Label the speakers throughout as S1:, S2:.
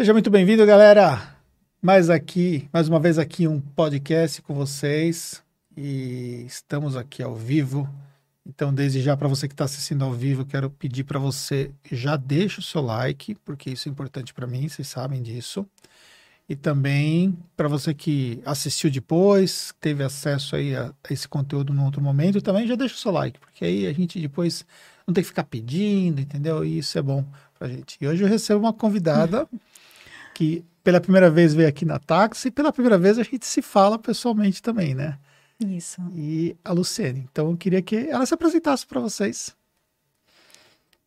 S1: Seja muito bem-vindo, galera. Mais aqui, mais uma vez aqui um podcast com vocês e estamos aqui ao vivo. Então, desde já para você que está assistindo ao vivo, quero pedir para você já deixe o seu like, porque isso é importante para mim, vocês sabem disso. E também para você que assistiu depois, teve acesso aí a, a esse conteúdo num outro momento, também já deixa o seu like, porque aí a gente depois não tem que ficar pedindo, entendeu? E isso é bom pra gente. E hoje eu recebo uma convidada que pela primeira vez veio aqui na Táxi e pela primeira vez a gente se fala pessoalmente também, né?
S2: Isso.
S1: E a Luciene. Então eu queria que ela se apresentasse para vocês.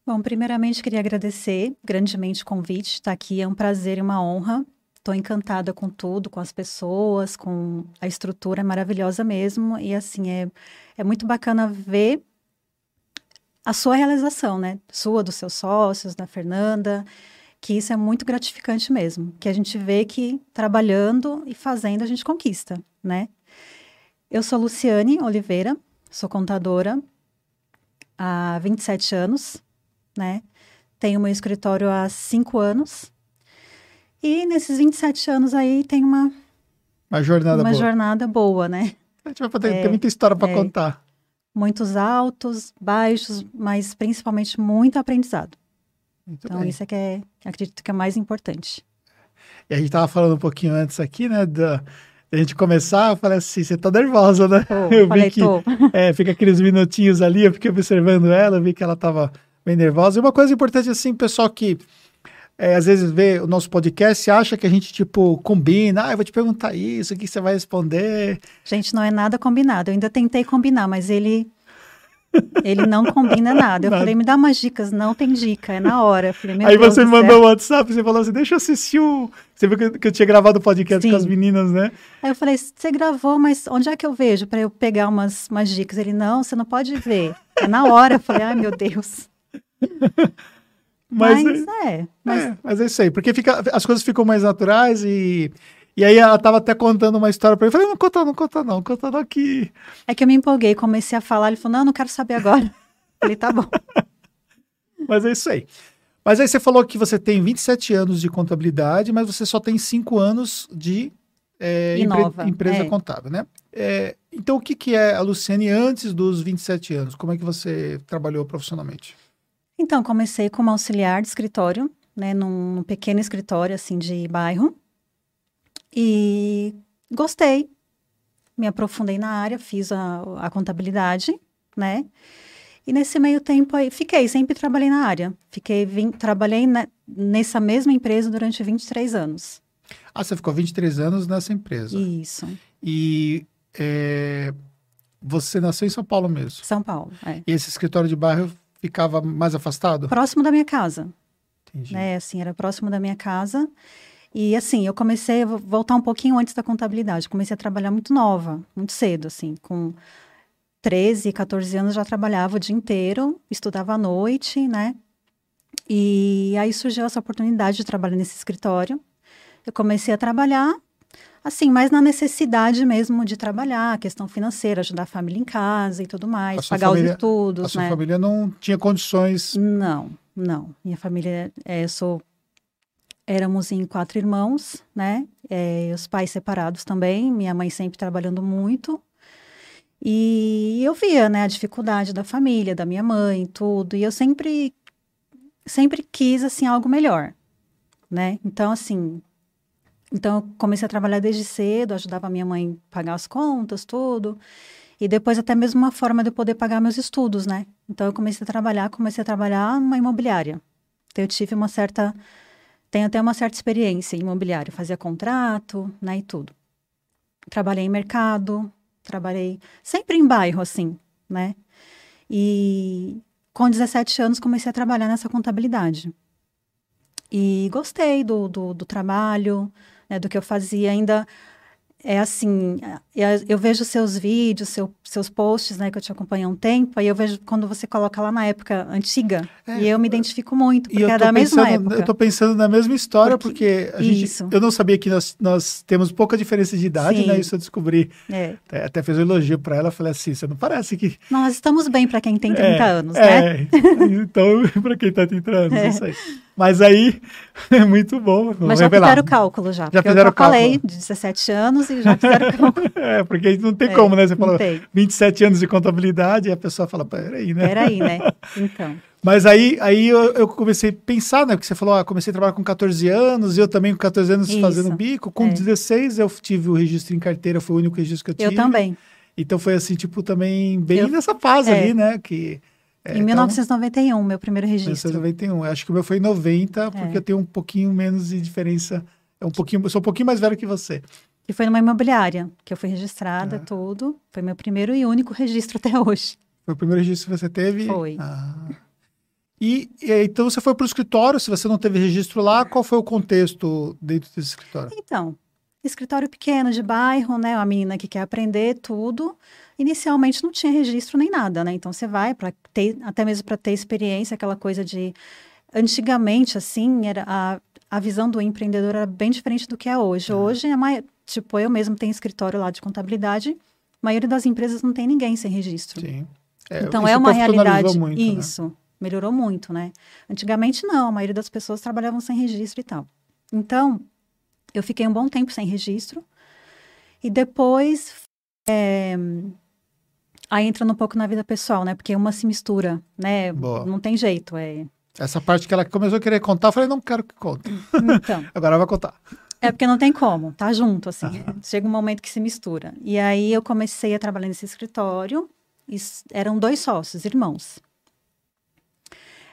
S2: Bom, primeiramente queria agradecer grandemente o convite. Estar aqui é um prazer e uma honra. Estou encantada com tudo, com as pessoas, com a estrutura é maravilhosa mesmo. E assim, é, é muito bacana ver a sua realização, né? Sua, dos seus sócios, da Fernanda, que isso é muito gratificante mesmo. Que a gente vê que trabalhando e fazendo a gente conquista, né? Eu sou Luciane Oliveira, sou contadora há 27 anos, né? Tenho meu escritório há 5 anos e nesses 27 anos aí tem uma,
S1: Uma jornada
S2: uma
S1: boa.
S2: jornada boa, né?
S1: A gente vai poder
S2: É,
S1: ter muita história para
S2: é.
S1: contar.
S2: Muitos altos, baixos, mas principalmente muito aprendizado.
S1: Muito
S2: Então,
S1: bem.
S2: isso é que é, acredito que é mais importante.
S1: E a gente tava falando um pouquinho antes aqui, né, da, da gente começar, eu falei assim, você tá nervosa, né?
S2: Pô,
S1: Eu vi
S2: falei,
S1: que
S2: tô.
S1: é, fica aqueles minutinhos ali, eu fiquei observando ela, vi que ela tava bem nervosa. E uma coisa importante, assim, pessoal que é, às vezes vê o nosso podcast e acha que a gente, tipo, combina, ah, eu vou te perguntar isso, o que você vai responder.
S2: Gente, não é nada combinado. Eu ainda tentei combinar, mas ele ele não combina nada. Eu
S1: Nada.
S2: falei, me dá umas dicas. Não tem dica, é na hora. Eu falei,
S1: Aí
S2: Deus
S1: você me mandou um WhatsApp, você falou assim, deixa eu assistir o... Você viu que eu, que eu tinha gravado o podcast
S2: Sim.
S1: com as meninas, né?
S2: Aí eu falei, você gravou, mas onde é que eu vejo para eu pegar umas, umas dicas? Ele, não, você não pode ver. É na hora. Eu falei, ai, meu Deus.
S1: Mas,
S2: Mas, é. Mas
S1: É, mas é isso aí, porque fica, as coisas ficam mais naturais e, e aí ela tava até contando uma história pra mim. Eu falei, não conta não, conta não, conta não que...
S2: é que eu me empolguei, comecei a falar. Ele falou, não, não quero saber agora. Falei, tá bom.
S1: Mas é isso aí. Mas aí você falou que você tem 27 anos de contabilidade, mas você só tem 5 anos de é, empre- empresa
S2: é.
S1: contábil, né? É, então, o que, que é a Luciane antes dos 27 anos? Como é que você trabalhou profissionalmente?
S2: Então, comecei como auxiliar de escritório, né, num, num pequeno escritório, assim, de bairro. E gostei. Me aprofundei na área, fiz a, a contabilidade, né? E nesse meio tempo aí, fiquei, sempre trabalhei na área. Fiquei, vim, trabalhei ne- nessa mesma empresa durante 23 anos.
S1: Ah, você ficou 23 anos nessa empresa.
S2: Isso,
S1: E é, você nasceu em São Paulo mesmo.
S2: São Paulo, é.
S1: E esse escritório de bairro ficava mais afastado?
S2: Próximo da minha casa.
S1: Entendi.
S2: né? Assim, era próximo da minha casa. E assim, eu comecei a vo- voltar um pouquinho antes da contabilidade. Comecei a trabalhar muito nova, muito cedo, assim, com 13, 14 anos já trabalhava o dia inteiro, estudava à noite, né? E aí surgiu essa oportunidade de trabalhar nesse escritório. Eu comecei a trabalhar, assim, mais na necessidade mesmo de trabalhar, questão financeira, ajudar a família em casa e tudo mais,
S1: sua
S2: pagar
S1: família-
S2: os estudos,
S1: A sua
S2: né?
S1: família não tinha condições.
S2: Não, não. Minha família, é, eu sou. Éramos em quatro irmãos, né? É, os pais separados também, minha mãe sempre trabalhando muito. E eu via, né, a dificuldade da família, da minha mãe, tudo. E eu sempre, sempre quis, assim, algo melhor, né? Então, assim. Então, eu comecei a trabalhar desde cedo, ajudava a minha mãe a pagar as contas, tudo. E depois até mesmo uma forma de eu poder pagar meus estudos, né? Então eu comecei a trabalhar, comecei a trabalhar numa imobiliária. Então eu tive uma certa, tenho até uma certa experiência em imobiliário, fazia contrato, né, e tudo. Trabalhei em mercado, trabalhei sempre em bairro, assim, né? E com 17 anos comecei a trabalhar nessa contabilidade. E gostei do, do, do trabalho, né, do que eu fazia. Ainda é assim, eu, eu vejo seus vídeos, seu, seus posts, né, que eu te acompanho há um tempo, aí eu vejo quando você coloca lá na época antiga,
S1: É,
S2: e eu me identifico muito, porque
S1: eu
S2: é da mesma
S1: pensando,
S2: época.
S1: eu tô pensando na mesma história,
S2: Porque-
S1: porque, a gente,
S2: Isso.
S1: eu não sabia que nós, nós temos pouca diferença de idade,
S2: Sim.
S1: né? Isso eu descobri.
S2: É.
S1: Até, até fez um elogio pra ela, falei assim, você não parece que...
S2: Nós estamos bem para quem tem 30
S1: é,
S2: anos, né?
S1: É, então, pra quem tá 30 anos,
S2: É.
S1: isso aí. Mas aí, é muito bom.
S2: Mas já
S1: revelar.
S2: fizeram o cálculo já. porque
S1: fizeram
S2: eu
S1: o cálculo.
S2: falei de 17 anos e já fizeram cálculo.
S1: É, porque não tem
S2: É,
S1: como, né? Você falou
S2: tem.
S1: 27 anos de contabilidade e a pessoa fala, peraí, né?
S2: Peraí, né? Então.
S1: Mas aí, aí eu, eu comecei a pensar, né? Porque você falou, ah, comecei a trabalhar com 14 anos, e eu também com 14 anos
S2: Isso.
S1: fazendo bico. Com
S2: É.
S1: 16 eu tive o registro em carteira, foi o único registro que eu tive.
S2: Eu também.
S1: Então foi assim, tipo, também bem
S2: Eu-
S1: nessa fase
S2: é.
S1: ali, né? Que, é,
S2: em 1991, meu primeiro registro.
S1: 1991. Acho que o meu foi em 90, porque
S2: É.
S1: eu tenho um pouquinho menos de diferença. É um pouquinho, sou um pouquinho mais velho que você.
S2: E foi numa imobiliária, que eu fui registrada,
S1: É.
S2: tudo. Foi meu primeiro e único registro até hoje.
S1: Foi o primeiro registro que você teve?
S2: Foi.
S1: Ah. E, e então você foi para o escritório, se você não teve registro lá, qual foi o contexto dentro desse escritório?
S2: Então, escritório pequeno de bairro, né? Uma menina que quer aprender tudo. Inicialmente não tinha registro nem nada, né? Então você vai para ter, até mesmo para ter experiência, aquela coisa de. Antigamente, assim, era a, a visão do empreendedor era bem diferente do que é hoje. Hoje, a mai- tipo, eu mesmo tenho escritório lá de contabilidade, a maioria das empresas não tem ninguém sem registro.
S1: Sim.
S2: Então
S1: isso
S2: é uma realidade.
S1: Muito, né?
S2: isso, melhorou muito, né? Antigamente não, a maioria das pessoas trabalhavam sem registro e tal. Então, eu fiquei um bom tempo sem registro. E depois é, aí entrando um pouco na vida pessoal, né? Porque uma se mistura, né?
S1: Boa.
S2: Não tem jeito, é.
S1: Essa parte que ela começou a querer contar, eu falei, não quero que conte.
S2: Então,
S1: Agora vai contar.
S2: É porque não tem como, tá junto, assim. Chega um momento que se mistura. E aí eu comecei a trabalhar nesse escritório, e eram dois sócios, irmãos.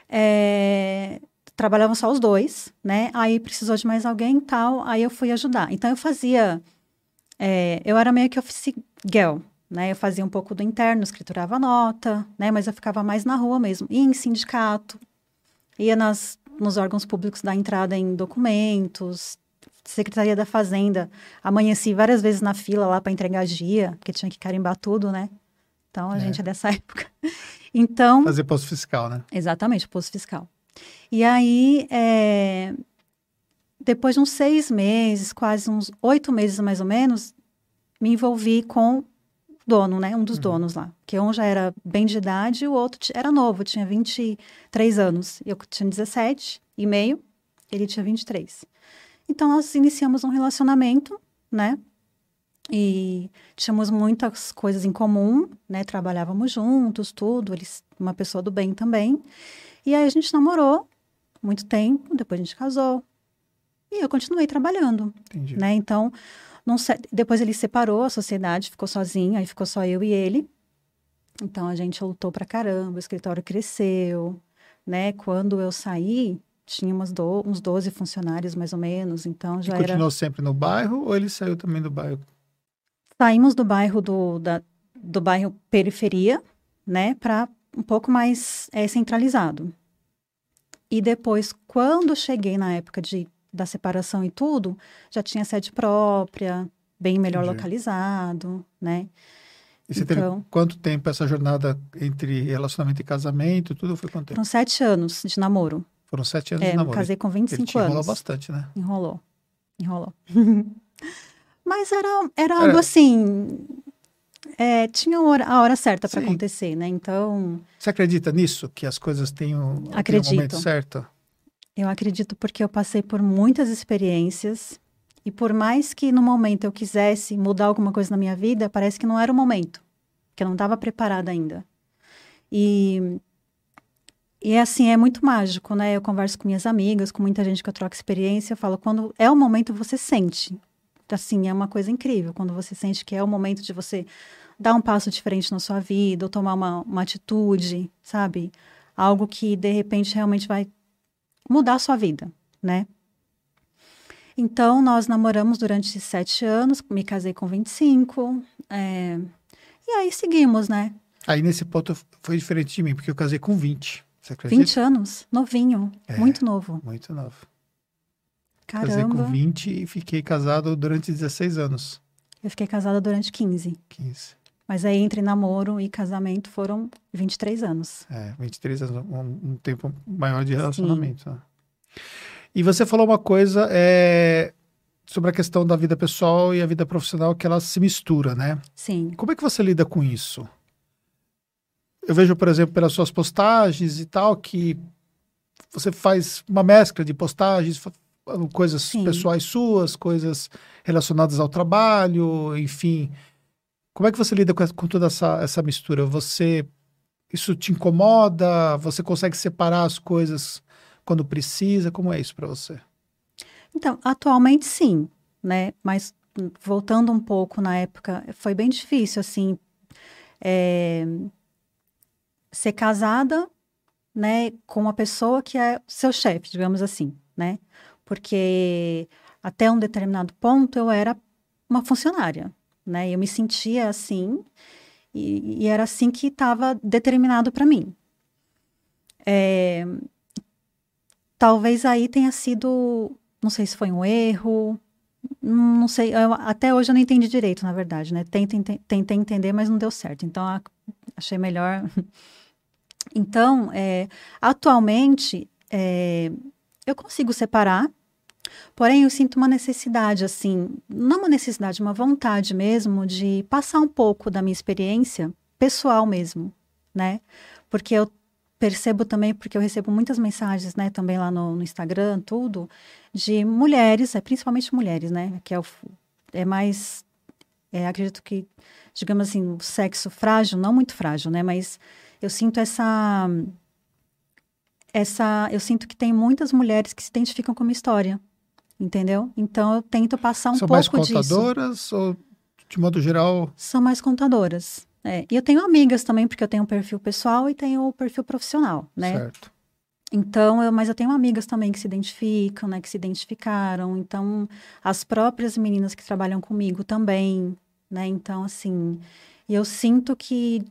S2: É, trabalhavam só os dois, né? Aí precisou de mais alguém e tal, aí eu fui ajudar. Então eu fazia. é, eu era meio que office girl, né? Eu fazia um pouco do interno, escriturava nota, né? Mas eu ficava mais na rua mesmo. Ia em sindicato, ia nas, nos órgãos públicos dar entrada em documentos, Secretaria da Fazenda. Amanheci várias vezes na fila lá para entregar dia, porque tinha que carimbar tudo, né? Então a
S1: É.
S2: gente é dessa época. Então,
S1: Fazer posto fiscal, né?
S2: exatamente, posto fiscal. E aí, é, depois de uns seis meses, quase uns oito meses mais ou menos, me envolvi com dono, né? Um dos donos lá. Que um já era bem de idade e o outro era novo, tinha 23 anos. Eu tinha 17 e meio, ele tinha 23. Então, nós iniciamos um relacionamento, né? E tínhamos muitas coisas em comum, né? Trabalhávamos juntos, tudo. Eles, uma pessoa do bem também. E aí a gente namorou muito tempo, depois a gente casou. E eu continuei trabalhando,
S1: Entendi.
S2: né? Então, depois ele separou a sociedade, ficou sozinho, aí ficou só eu e ele. Então a gente lutou pra caramba, o escritório cresceu, né? Quando eu saí, tinha umas do- uns 12 funcionários mais ou menos, então
S1: E
S2: já era
S1: continuou sempre no bairro ou ele saiu também do bairro?
S2: saímos do bairro do, da, do bairro periferia, né, para um pouco mais eh, centralizado. E depois, quando cheguei na época de, da separação e tudo, já tinha sede própria, bem melhor
S1: Entendi.
S2: localizado, né?
S1: E você
S2: Então-
S1: teve quanto tempo essa jornada entre relacionamento e casamento? Tudo foi quanto tempo?
S2: Foram sete anos de namoro.
S1: Foram sete anos
S2: É,
S1: de namoro.
S2: casei com
S1: Ele
S2: 25
S1: te enrolou
S2: anos.
S1: bastante, né?
S2: Enrolou. Enrolou. Mas era, era
S1: Era-
S2: algo assim. é, tinha a hora, certa para acontecer, né? Então,
S1: Você acredita nisso? Que as coisas têm o, têm o
S2: Acredito.
S1: momento certo?
S2: Eu acredito porque eu passei por muitas experiências e por mais que no momento eu quisesse mudar alguma coisa na minha vida, parece que não era o momento, que eu não estava preparada ainda. E e é assim, é muito mágico, né? Eu converso com minhas amigas, com muita gente que eu troco experiência, eu falo quando é o momento você sente. Assim, é uma coisa incrível quando você sente que é o momento de você dar um passo diferente na sua vida ou tomar uma, uma atitude, sabe? Algo que de repente realmente vai mudar a sua vida, né? Então, nós namoramos durante sete anos, me casei com 25, é, e aí seguimos, né?
S1: Aí nesse ponto foi diferente de mim, porque eu casei com 20. Você acredita?
S2: 20 anos, novinho,
S1: É.
S2: muito novo.
S1: Muito novo. Casei
S2: Caramba.
S1: com 20 e fiquei casado durante 16 anos.
S2: Eu fiquei casada durante 15.
S1: 15.
S2: Mas aí entre namoro e casamento foram 23 anos.
S1: É, 23 anos, um, um tempo maior de relacionamento. Né? E você falou uma coisa é, sobre a questão da vida pessoal e a vida profissional, que ela se mistura, né?
S2: Sim.
S1: Como é que você lida com isso? Eu vejo, por exemplo, pelas suas postagens e tal, que você faz uma mescla de postagens, coisas Sim. pessoais suas, coisas relacionadas ao trabalho, enfim. Como é que você lida com, com toda essa, essa mistura? Você isso te incomoda? Você consegue separar as coisas quando precisa? Como é isso para você?
S2: Então, atualmente sim, né? Mas voltando um pouco na época, foi bem difícil, assim, é, ser casada, né, com uma pessoa que é seu chefe, digamos assim, né? Porque até um determinado ponto eu era uma funcionária, né? Eu me sentia assim e, e era assim que estava determinado para mim. É, talvez aí tenha sido, não sei se foi um erro, não sei, eu, até hoje eu não entendi direito, na verdade, né? Tentei, tentei entender, mas não deu certo. Então, achei melhor. Então, é, atualmente, é, eu consigo separar, porém eu sinto uma necessidade, assim, não uma necessidade, uma vontade mesmo de passar um pouco da minha experiência pessoal mesmo, né? Porque eu percebo também, porque eu recebo muitas mensagens, né, também lá no, no Instagram, tudo, de mulheres, é, principalmente mulheres, né, que é, o, é mais, é, acredito que, digamos assim, o sexo frágil, não muito frágil, né, mas eu sinto essa, essa, eu sinto que tem muitas mulheres que se identificam com a minha história, entendeu? Então eu tento passar um
S1: São
S2: pouco
S1: disso. São mais contadoras
S2: disso.
S1: ou, de modo geral?
S2: São mais contadoras. É, e eu tenho amigas também, porque eu tenho um perfil pessoal e tenho o um perfil profissional, né?
S1: Certo.
S2: Então, eu, mas eu tenho amigas também que se identificam, né? Que se identificaram. Então, as próprias meninas que trabalham comigo também, né? Então, assim, eu sinto que,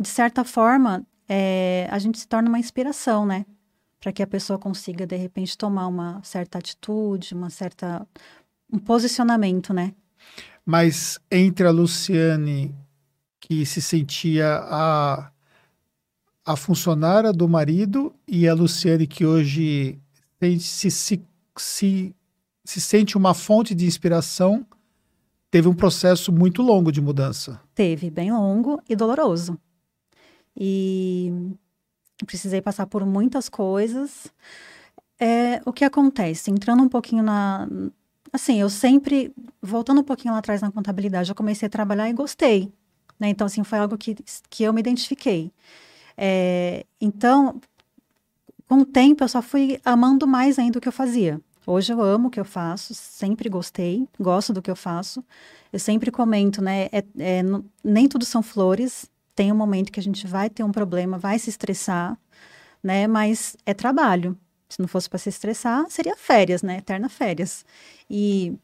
S2: de certa forma, é, a gente se torna uma inspiração, né? Para que a pessoa consiga, de repente, tomar uma certa atitude, uma certa... um posicionamento, né?
S1: Mas entre a Luciane que se sentia a, a funcionária do marido e a Luciane que hoje se, se, se, se sente uma fonte de inspiração, teve um processo muito longo de mudança.
S2: Teve, bem longo e doloroso. E precisei passar por muitas coisas. É, o que acontece? Entrando um pouquinho na. Assim, eu sempre. Voltando um pouquinho lá atrás na contabilidade, eu comecei a trabalhar e gostei. Né? Então, assim, foi algo que, que eu me identifiquei. É, então, com o tempo, eu só fui amando mais ainda o que eu fazia. Hoje eu amo o que eu faço, sempre gostei, gosto do que eu faço. Eu sempre comento, né? É, é, nem tudo são flores. Tem um momento que a gente vai ter um problema, vai se estressar, né? Mas é trabalho. Se não fosse para se estressar, seria férias, né? Eterna férias. E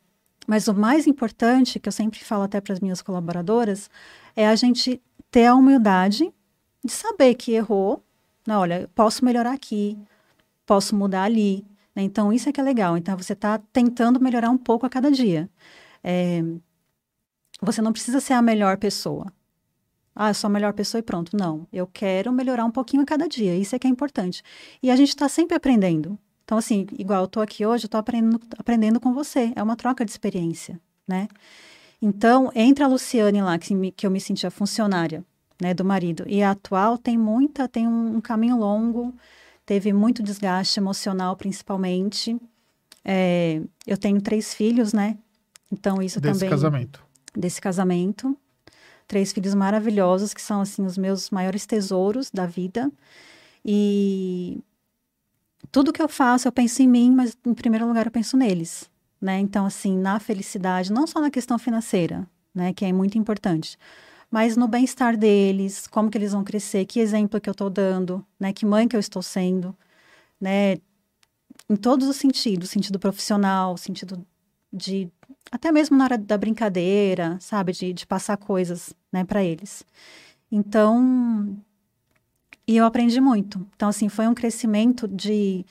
S2: mas o mais importante, que eu sempre falo até para as minhas colaboradoras, é a gente ter a humildade de saber que errou. Não, olha, posso melhorar aqui, posso mudar ali. Né? Então, isso é que é legal. Então, você está tentando melhorar um pouco a cada dia. É, você não precisa ser a melhor pessoa. Ah, eu sou a melhor pessoa e pronto. Não, eu quero melhorar um pouquinho a cada dia. Isso é que é importante. E a gente está sempre aprendendo. Então, assim, igual eu tô aqui hoje, eu tô aprendendo, aprendendo com você. É uma troca de experiência, né? Então, entre a Luciane lá, que, me, que eu me sentia funcionária, né, do marido, e a atual, tem muita, tem um, um caminho longo, teve muito desgaste emocional, principalmente. É, eu tenho três filhos, né? Então, isso
S1: desse
S2: também...
S1: Desse casamento.
S2: Desse casamento. Três filhos maravilhosos, que são, assim, os meus maiores tesouros da vida. E tudo que eu faço, eu penso em mim, mas em primeiro lugar eu penso neles, né? Então, assim, na felicidade, não só na questão financeira, né, que é muito importante, mas no bem-estar deles, como que eles vão crescer, que exemplo que eu estou dando, né, que mãe que eu estou sendo, né, em todos os sentidos, sentido profissional, sentido de até mesmo na hora da brincadeira, sabe, de, de passar coisas, né, para eles. Então, e eu aprendi muito. Então, assim, foi um crescimento de.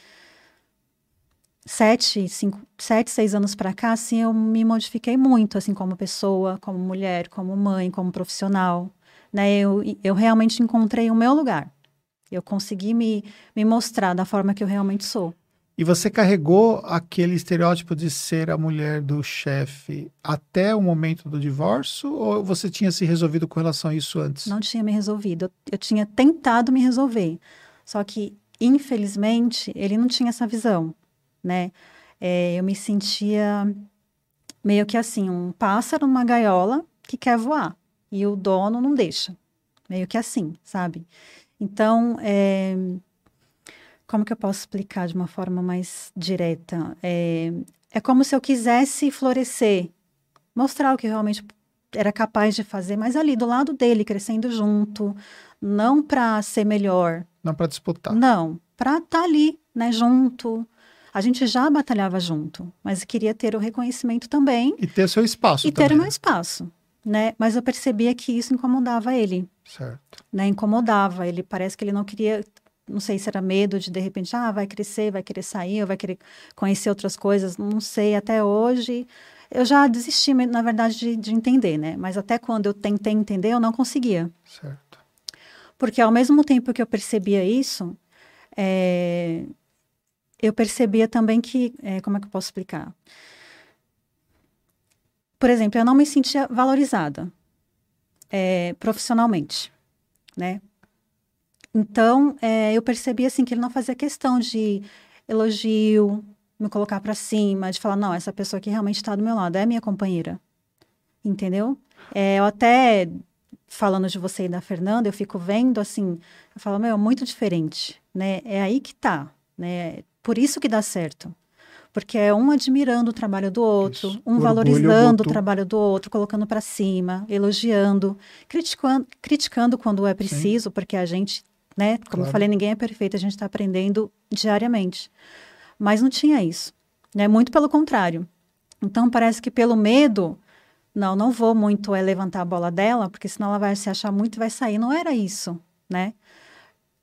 S2: sete, cinco, sete, seis anos para cá, assim, eu me modifiquei muito, assim, como pessoa, como mulher, como mãe, como profissional, né? Eu, eu realmente encontrei o meu lugar. Eu consegui me, me mostrar da forma que eu realmente sou.
S1: E você carregou aquele estereótipo de ser a mulher do chefe até o momento do divórcio? Ou você tinha se resolvido com relação a isso antes?
S2: Não tinha me resolvido. Eu, tinha tentado me resolver. Só que, infelizmente, ele não tinha essa visão, né? É, eu me sentia meio que assim, um pássaro numa gaiola que quer voar. E o dono não deixa. Meio que assim, sabe? Então, é, como que eu posso explicar de uma forma mais direta? É, é como se eu quisesse florescer, mostrar o que realmente era capaz de fazer, mas ali do lado dele, crescendo junto, não para ser melhor.
S1: Não para disputar.
S2: Não, para estar tá ali, né, junto. A gente já batalhava junto, mas queria ter o reconhecimento também.
S1: E ter seu espaço
S2: E
S1: também.
S2: ter o meu espaço, né? Mas eu percebia que isso incomodava ele.
S1: Certo.
S2: Né, incomodava. Ele parece que ele não queria não sei se era medo de de repente, ah, vai crescer, vai querer sair, ou vai querer conhecer outras coisas, não sei, até hoje. Eu já desisti, na verdade, de, de entender, né? Mas até quando eu tentei entender, eu não conseguia.
S1: Certo.
S2: Porque ao mesmo tempo que eu percebia isso, é, eu percebia também que, é, como é que eu posso explicar? Por exemplo, eu não me sentia valorizada é, profissionalmente, né? Então, é, eu percebi assim que ele não fazia questão de elogio, me colocar para cima, de falar, não, essa pessoa aqui realmente está do meu lado, é minha companheira. Entendeu? É, eu até, falando de você e da Fernanda, eu fico vendo assim, eu falo, meu, é muito diferente, né? É aí que tá, né? Por isso que dá certo. Porque é um admirando o trabalho do outro, isso. um valorizando o trabalho do outro, colocando para cima, elogiando, criticando, criticando quando é preciso, Sim. porque a gente né? Como claro. eu falei, ninguém é perfeito, a gente está aprendendo diariamente. Mas não tinha isso, né? Muito pelo contrário. Então parece que pelo medo, não, não vou muito é levantar a bola dela, porque senão ela vai se achar muito e vai sair. Não era isso, né?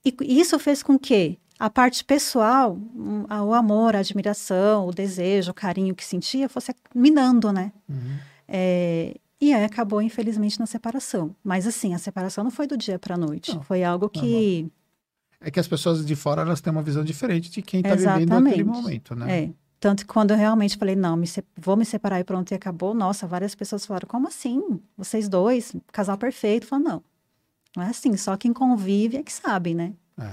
S2: E isso fez com que a parte pessoal, o amor, a admiração, o desejo, o carinho que sentia fosse minando, né? Uhum. É, e aí acabou, infelizmente, na separação. Mas assim, a separação não foi do dia para a noite. Não, foi algo que.
S1: É que as pessoas de fora elas têm uma visão diferente de quem está vivendo aquele momento, né?
S2: É. Tanto que quando eu realmente falei, não, me vou me separar e pronto, e acabou, nossa, várias pessoas falaram, como assim? Vocês dois, casal perfeito? Falei, não, não é assim, só quem convive é que sabe, né? É.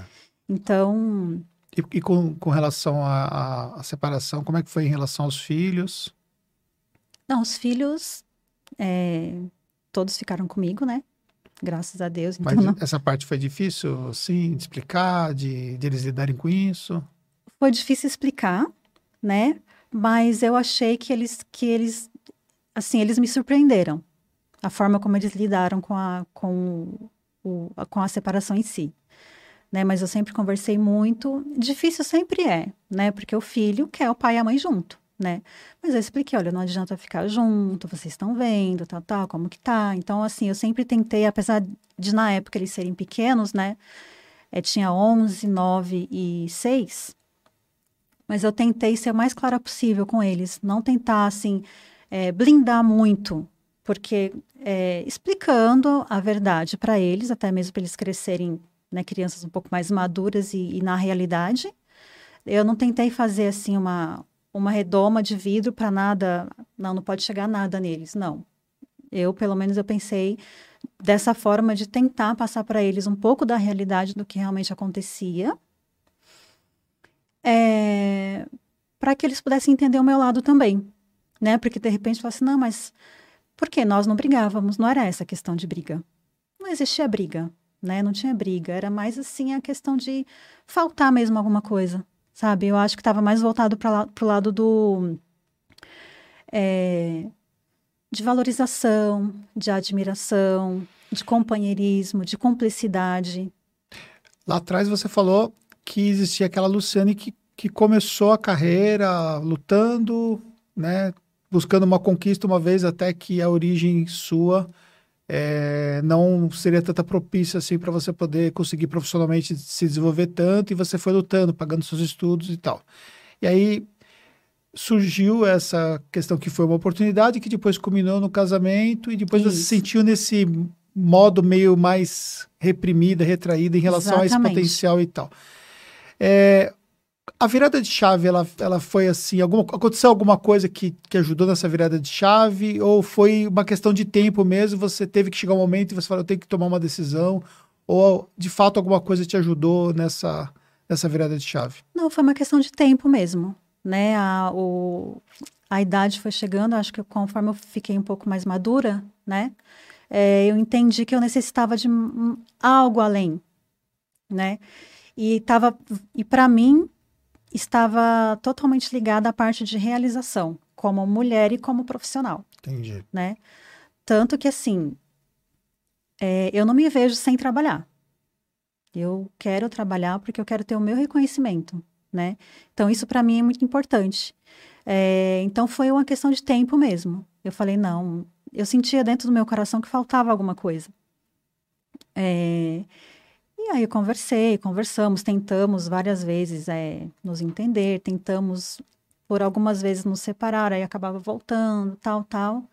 S2: Então...
S1: E, e, com, com relação à separação, como é que foi em relação aos filhos?
S2: Não, os filhos é, todos ficaram comigo, né? Graças a Deus.
S1: Então Mas não... essa parte foi difícil, sim, de explicar, de, de eles lidarem com isso?
S2: Foi difícil explicar, né? Mas eu achei que eles, que eles, assim, eles me surpreenderam. A forma como eles lidaram com a, com o, com a separação em si. Né? Mas eu sempre conversei muito. Difícil sempre é, né? Porque o filho quer o pai e a mãe junto né? Mas eu expliquei, olha, não adianta ficar junto, vocês estão vendo, tal, tal, como que tá. Então, assim, eu sempre tentei, apesar de na época eles serem pequenos, né? É, tinha 11, 9 e 6. Mas eu tentei ser o mais clara possível com eles, não tentar, assim, é, blindar muito, porque é, explicando a verdade para eles, até mesmo para eles crescerem, né, crianças um pouco mais maduras e, e na realidade, eu não tentei fazer assim uma uma redoma de vidro para nada, não, não pode chegar nada neles, não. Eu, pelo menos, eu pensei dessa forma de tentar passar para eles um pouco da realidade do que realmente acontecia, é, para que eles pudessem entender o meu lado também, né? Porque de repente falasse, não, mas por que nós não brigávamos? Não era essa a questão de briga. Não existia briga, né? Não tinha briga, era mais assim a questão de faltar mesmo alguma coisa, sabe? Eu acho que estava mais voltado para o lado do. É, de valorização, de admiração, de companheirismo, de cumplicidade.
S1: Lá atrás você falou que existia aquela Luciane que, que começou a carreira lutando, né, buscando uma conquista uma vez até que a origem sua é, não seria tanta propícia assim para você poder conseguir profissionalmente se desenvolver tanto e você foi lutando, pagando seus estudos e tal. E aí surgiu essa questão que foi uma oportunidade que depois culminou no casamento e depois Isso. você se sentiu nesse modo meio mais reprimida, retraída em relação Exatamente. a esse potencial e tal. É, a virada de chave, ela, ela foi assim, alguma, aconteceu alguma coisa que, que ajudou nessa virada de chave ou foi uma questão de tempo mesmo, você teve que chegar um momento e você falou, eu tenho que tomar uma decisão ou de fato alguma coisa te ajudou nessa, nessa virada de chave?
S2: Não, foi uma questão de tempo mesmo, né, a, o, a idade foi chegando, acho que conforme eu fiquei um pouco mais madura, né, é, eu entendi que eu necessitava de algo além, né? E e para mim estava totalmente ligada à parte de realização, como mulher e como profissional.
S1: Entendi.
S2: Né? Tanto que assim, é, eu não me vejo sem trabalhar. Eu quero trabalhar porque eu quero ter o meu reconhecimento, né? Então isso para mim é muito importante. É, então foi uma questão de tempo mesmo. Eu falei não, eu sentia dentro do meu coração que faltava alguma coisa. É, aí eu conversei, conversamos, tentamos várias vezes é, nos entender, tentamos por algumas vezes nos separar, aí acabava voltando, tal, tal.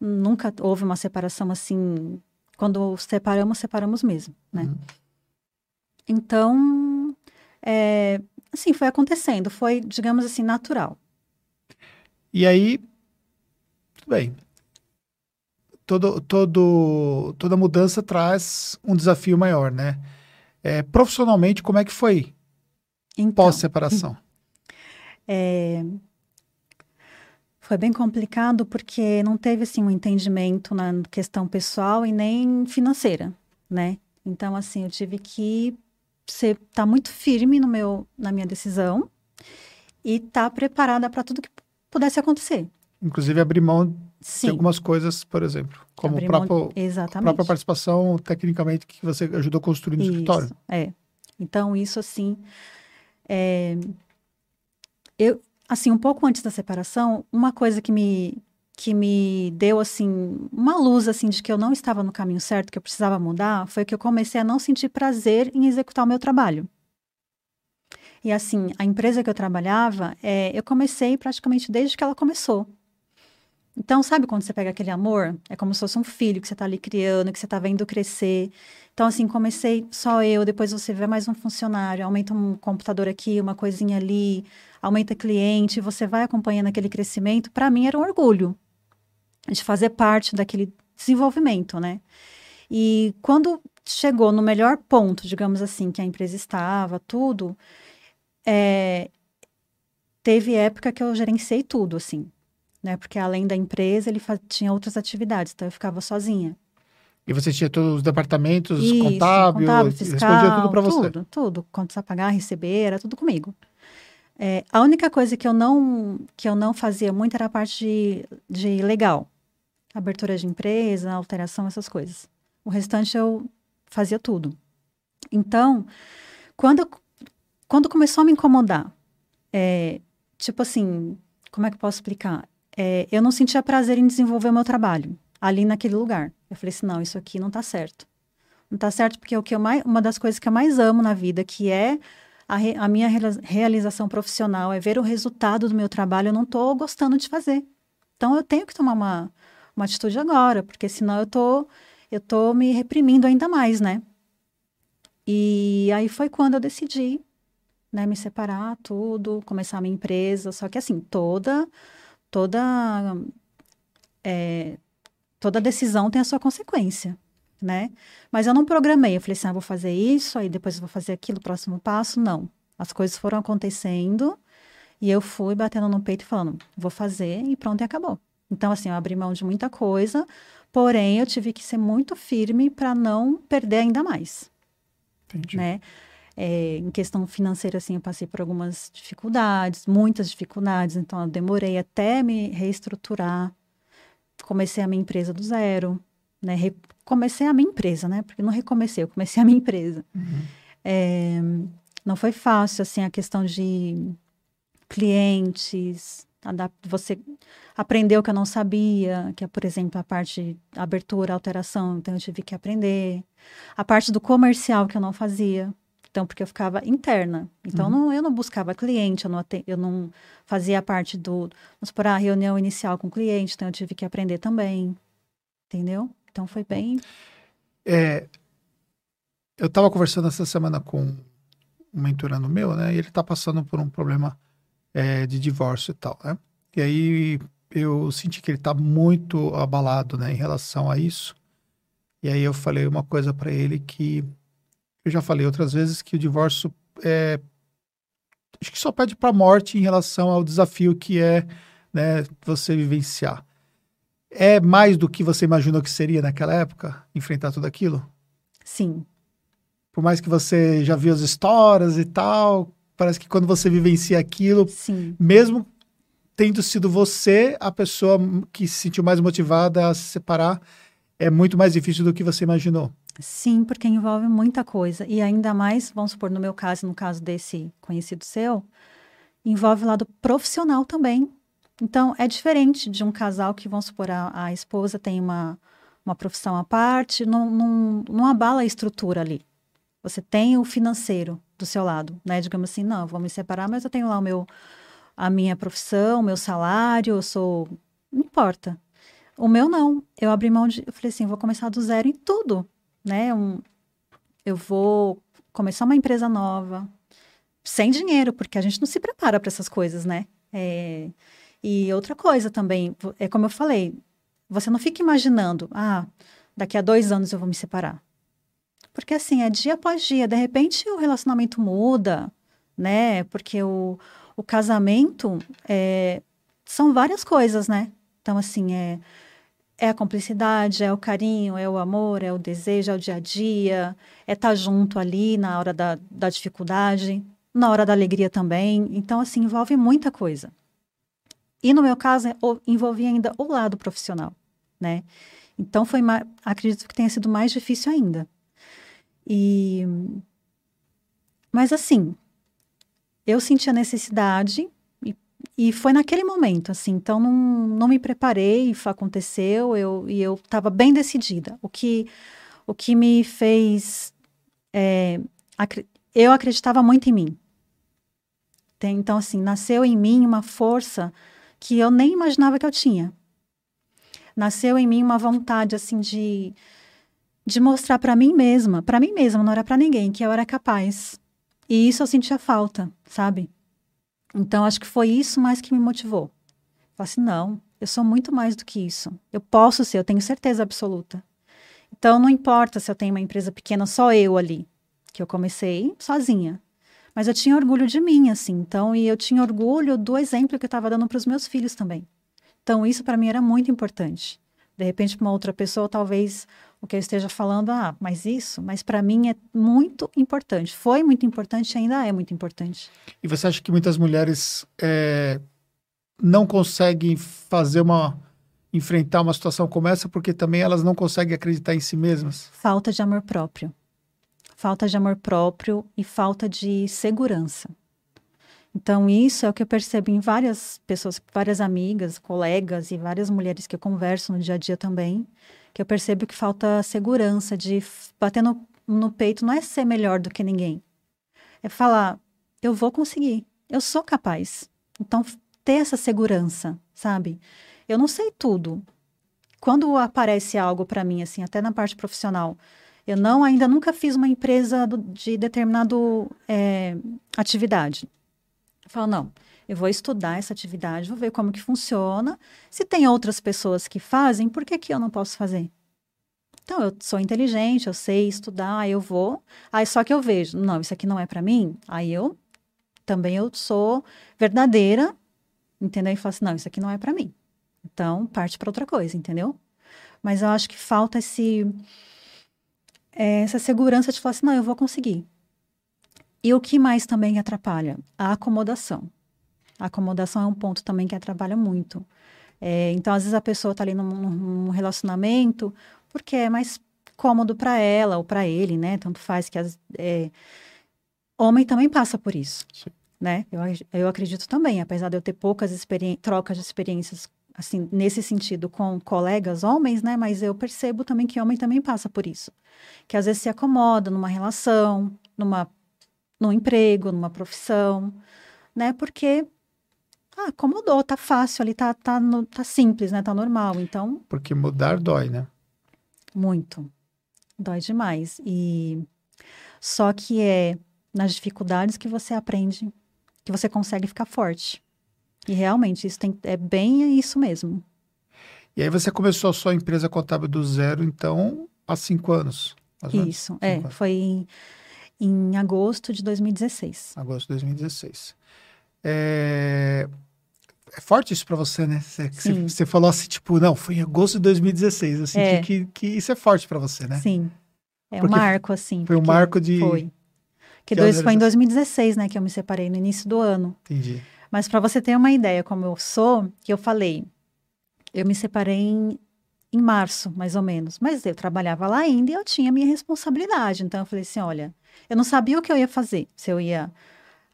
S2: Nunca houve uma separação assim. Quando separamos, separamos mesmo, né? Uhum. Então, é, assim, foi acontecendo, foi, digamos assim, natural.
S1: E aí, tudo bem, todo, todo, toda mudança traz um desafio maior, né? É, profissionalmente, como é que foi então, pós-separação?
S2: É, foi bem complicado porque não teve assim um entendimento na questão pessoal e nem financeira, né? Então assim, eu tive que ser tá muito firme no meu na minha decisão e estar tá preparada para tudo que pudesse acontecer.
S1: Inclusive abrir mão Sim. de algumas coisas, por exemplo, como a próprio, própria participação tecnicamente que você ajudou a construir no
S2: isso,
S1: escritório.
S2: É. Então, isso assim. É... Eu, assim, um pouco antes da separação, uma coisa que me que me deu assim uma luz assim de que eu não estava no caminho certo, que eu precisava mudar, foi que eu comecei a não sentir prazer em executar o meu trabalho. E assim, a empresa que eu trabalhava, é, eu comecei praticamente desde que ela começou. Então, sabe quando você pega aquele amor? É como se fosse um filho que você está ali criando, que você está vendo crescer. Então, assim, comecei só eu, depois você vê mais um funcionário, aumenta um computador aqui, uma coisinha ali, aumenta cliente, você vai acompanhando aquele crescimento. Para mim era um orgulho de fazer parte daquele desenvolvimento, né? E quando chegou no melhor ponto, digamos assim, que a empresa estava, tudo, é, teve época que eu gerenciei tudo, assim né? Porque além da empresa, ele tinha outras atividades, então eu ficava sozinha.
S1: E você tinha todos os departamentos, Isso, contábil, contábil fiscal, respondia tudo para você?
S2: Tudo, tudo. Contas a pagar, receber, era tudo comigo. É, a única coisa que eu não que eu não fazia muito era a parte de, de legal. Abertura de empresa, alteração, essas coisas. O restante eu fazia tudo. Então, quando, quando começou a me incomodar, é, tipo assim, como é que eu posso explicar? É, eu não sentia prazer em desenvolver o meu trabalho ali naquele lugar. Eu falei assim, não, isso aqui não está certo. Não está certo porque o que eu mais, uma das coisas que eu mais amo na vida, que é a, re, a minha realização profissional, é ver o resultado do meu trabalho, eu não estou gostando de fazer. Então eu tenho que tomar uma, uma atitude agora, porque senão eu tô, eu tô me reprimindo ainda mais, né? E aí foi quando eu decidi, né, me separar, tudo, começar a minha empresa, só que assim, toda toda é, toda decisão tem a sua consequência, né? Mas eu não programei, eu falei assim, ah, vou fazer isso, aí depois vou fazer aquilo, próximo passo, não. As coisas foram acontecendo e eu fui batendo no peito e falando, vou fazer e pronto, e acabou. Então, assim, eu abri mão de muita coisa, porém eu tive que ser muito firme para não perder ainda mais. Entendi. Né? É, em questão financeira, assim, eu passei por algumas dificuldades, muitas dificuldades, então eu demorei até me reestruturar. Comecei a minha empresa do zero, né? Re comecei a minha empresa, né? Porque não recomecei, eu comecei a minha empresa. Uhum. É, não foi fácil, assim, a questão de clientes, você aprendeu que eu não sabia, que é, por exemplo, a parte abertura, alteração, então eu tive que aprender. A parte do comercial que eu não fazia, Então, porque eu ficava interna. Então,
S1: Uhum.
S2: não, eu não buscava cliente, eu não, eu não fazia parte do, vamos supor, a reunião inicial com o cliente, então eu tive que aprender também. Entendeu? Então, foi bem.
S1: É, eu estava conversando essa semana com um mentorando meu, né? E ele está passando por um problema é, de divórcio e tal, né? E aí eu senti que ele está muito abalado, né, em relação a isso. E aí eu falei uma coisa para ele que eu já falei outras vezes que o divórcio é acho que só pede para morte em relação ao desafio que é, né, você vivenciar. É mais do que você imaginou que seria naquela época enfrentar tudo aquilo?
S2: Sim,
S1: Por mais que você já viu as histórias e tal, parece que quando você vivencia aquilo,
S2: sim.
S1: mesmo tendo sido você a pessoa que se sentiu mais motivada a se separar, é muito mais difícil do que você imaginou.
S2: Sim, porque envolve muita coisa. E ainda mais, vamos supor, no meu caso, no caso desse conhecido seu, envolve o lado profissional também. Então, é diferente de um casal que, vamos supor, a, a esposa tem uma, uma profissão à parte, não, não, não abala a estrutura ali. Você tem o financeiro do seu lado, né? Digamos assim, não, vou me separar, mas eu tenho lá o meu, a minha profissão, o meu salário, eu sou... Não importa. O meu não. Eu abri mão de... Eu falei assim, vou começar do zero em tudo né? Um, eu vou começar uma empresa nova, sem dinheiro, porque a gente não se prepara para essas coisas, né? É, e outra coisa também, é como eu falei, você não fica imaginando, ah, daqui a dois anos eu vou me separar. Porque assim, é dia após dia, de repente o relacionamento muda, né? Porque o, o casamento é, são várias coisas, né? Então, assim, é é a cumplicidade, é o carinho, é o amor, é o desejo, é o dia a dia, é estar junto ali na hora da, da dificuldade, na hora da alegria também. Então, assim, envolve muita coisa. E no meu caso, envolvia ainda o lado profissional, né? Então, foi acredito que tenha sido mais difícil ainda. E... Mas, assim, eu senti a necessidade e foi naquele momento, assim, então não, não me preparei, aconteceu, eu, e eu estava bem decidida. O que, o que me fez. É, acri eu acreditava muito em mim. Então, assim, nasceu em mim uma força que eu nem imaginava que eu tinha. Nasceu em mim uma vontade, assim, de, de mostrar para mim mesma, para mim mesma, não era para ninguém, que eu era capaz. E isso eu sentia falta, sabe? Então, acho que foi isso mais que me motivou. Falei assim, não, eu sou muito mais do que isso. Eu posso ser, eu tenho certeza absoluta. Então, não importa se eu tenho uma empresa pequena, só eu ali, que eu comecei sozinha. Mas eu tinha orgulho de mim, assim. Então, e eu tinha orgulho do exemplo que eu estava dando para os meus filhos também. Então, isso para mim era muito importante. De repente, para uma outra pessoa, talvez o que eu esteja falando, ah, mas isso, mas para mim é muito importante. Foi muito importante ainda é muito importante.
S1: E você acha que muitas mulheres é, não conseguem fazer uma enfrentar uma situação como essa porque também elas não conseguem acreditar em si mesmas?
S2: Falta de amor próprio. Falta de amor próprio e falta de segurança. Então, isso é o que eu percebo em várias pessoas, várias amigas, colegas e várias mulheres que eu converso no dia a dia também, que eu percebo que falta segurança de bater no, no peito, não é ser melhor do que ninguém. É falar, eu vou conseguir, eu sou capaz. Então, ter essa segurança, sabe? Eu não sei tudo. Quando aparece algo para mim, assim, até na parte profissional, eu não, ainda nunca fiz uma empresa de determinado é, atividade. Eu falo, não, eu vou estudar essa atividade, vou ver como que funciona. Se tem outras pessoas que fazem, por que, que eu não posso fazer? Então, eu sou inteligente, eu sei estudar, eu vou. Aí só que eu vejo, não, isso aqui não é para mim. Aí eu também eu sou verdadeira, entendeu? E falo assim, não, isso aqui não é para mim. Então, parte para outra coisa, entendeu? Mas eu acho que falta esse é, essa segurança de falar assim, não, eu vou conseguir. E o que mais também atrapalha? A acomodação. A acomodação é um ponto também que atrapalha muito. É, então, às vezes a pessoa está ali num, num, relacionamento porque é mais cômodo para ela ou para ele, né? Tanto faz que as, é, homem também passa por isso,
S1: Sim.
S2: né? Eu, eu acredito também, apesar de eu ter poucas trocas de experiências assim nesse sentido com colegas homens, né? Mas eu percebo também que homem também passa por isso, que às vezes se acomoda numa relação, numa num emprego, numa profissão, né? Porque ah, acomodou, tá fácil ali, tá, tá, no, tá simples, né? Tá normal. Então.
S1: Porque mudar dói, né?
S2: Muito. Dói demais. E só que é nas dificuldades que você aprende, que você consegue ficar forte. E realmente, isso tem, é bem isso mesmo.
S1: E aí você começou a sua empresa contábil do zero, então, há cinco anos.
S2: Isso, cinco é. Anos. Foi em, em, agosto de 2016.
S1: Agosto de 2016. É, é forte isso para você, né? Você, falou assim, tipo, não, foi em agosto de 2016, assim, é. que, que, isso é forte para você, né?
S2: Sim. É um marco, assim.
S1: Foi um marco de.
S2: Foi. Que, que dois, foi em 2016, né, que eu me separei, no início do ano.
S1: Entendi.
S2: Mas para você ter uma ideia como eu sou, que eu falei, eu me separei em, em março, mais ou menos. Mas eu trabalhava lá ainda e eu tinha minha responsabilidade. Então eu falei assim, olha, eu não sabia o que eu ia fazer. Se eu ia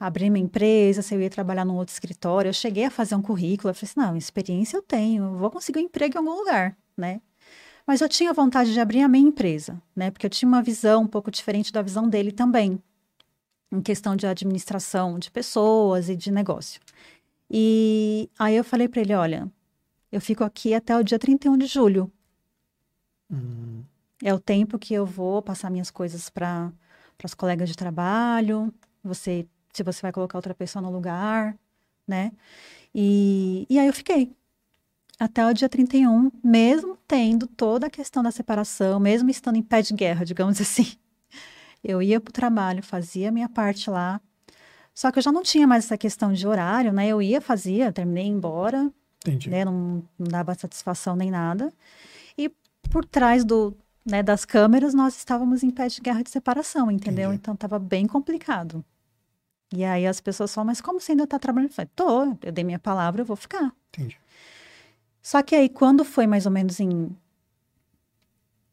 S2: abrir minha empresa, se eu ia trabalhar num outro escritório. Eu cheguei a fazer um currículo. Eu falei assim, não, experiência eu tenho, vou conseguir um emprego em algum lugar, né? Mas eu tinha vontade de abrir a minha empresa, né? Porque eu tinha uma visão um pouco diferente da visão dele também em questão de administração de pessoas e de negócio. E aí eu falei para ele, olha, eu fico aqui até o dia 31 de julho. Uhum. É o tempo que eu vou passar minhas coisas para as colegas de trabalho, você, se você vai colocar outra pessoa no lugar, né? E, e aí eu fiquei até o dia 31, mesmo tendo toda a questão da separação, mesmo estando em pé de guerra, digamos assim. Eu ia para o trabalho, fazia a minha parte lá. Só que eu já não tinha mais essa questão de horário, né? Eu ia, fazia, terminei embora.
S1: Entendi.
S2: Né? Não, não dava satisfação nem nada. E por trás do, né, das câmeras, nós estávamos em pé de guerra de separação, entendeu? Entendi. Então estava bem complicado. E aí as pessoas falam, mas como você ainda está trabalhando? Eu falei, tô, eu dei minha palavra, eu vou ficar.
S1: Entendi.
S2: Só que aí, quando foi mais ou menos em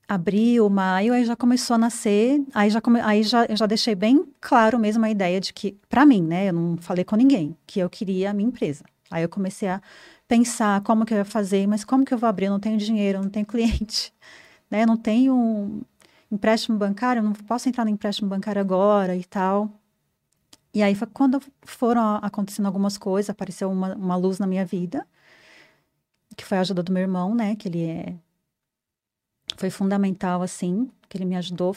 S2: abril, maio, aí já começou a nascer, aí já, come, aí já eu já deixei bem claro mesmo a ideia de que, para mim, né, eu não falei com ninguém, que eu queria a minha empresa. Aí eu comecei a pensar como que eu ia fazer, mas como que eu vou abrir? Eu não tenho dinheiro, eu não tenho cliente, né, eu não tenho um empréstimo bancário, eu não posso entrar no empréstimo bancário agora e tal. E aí foi quando foram acontecendo algumas coisas, apareceu uma, uma luz na minha vida, que foi a ajuda do meu irmão, né, que ele é foi fundamental, assim, que ele me ajudou,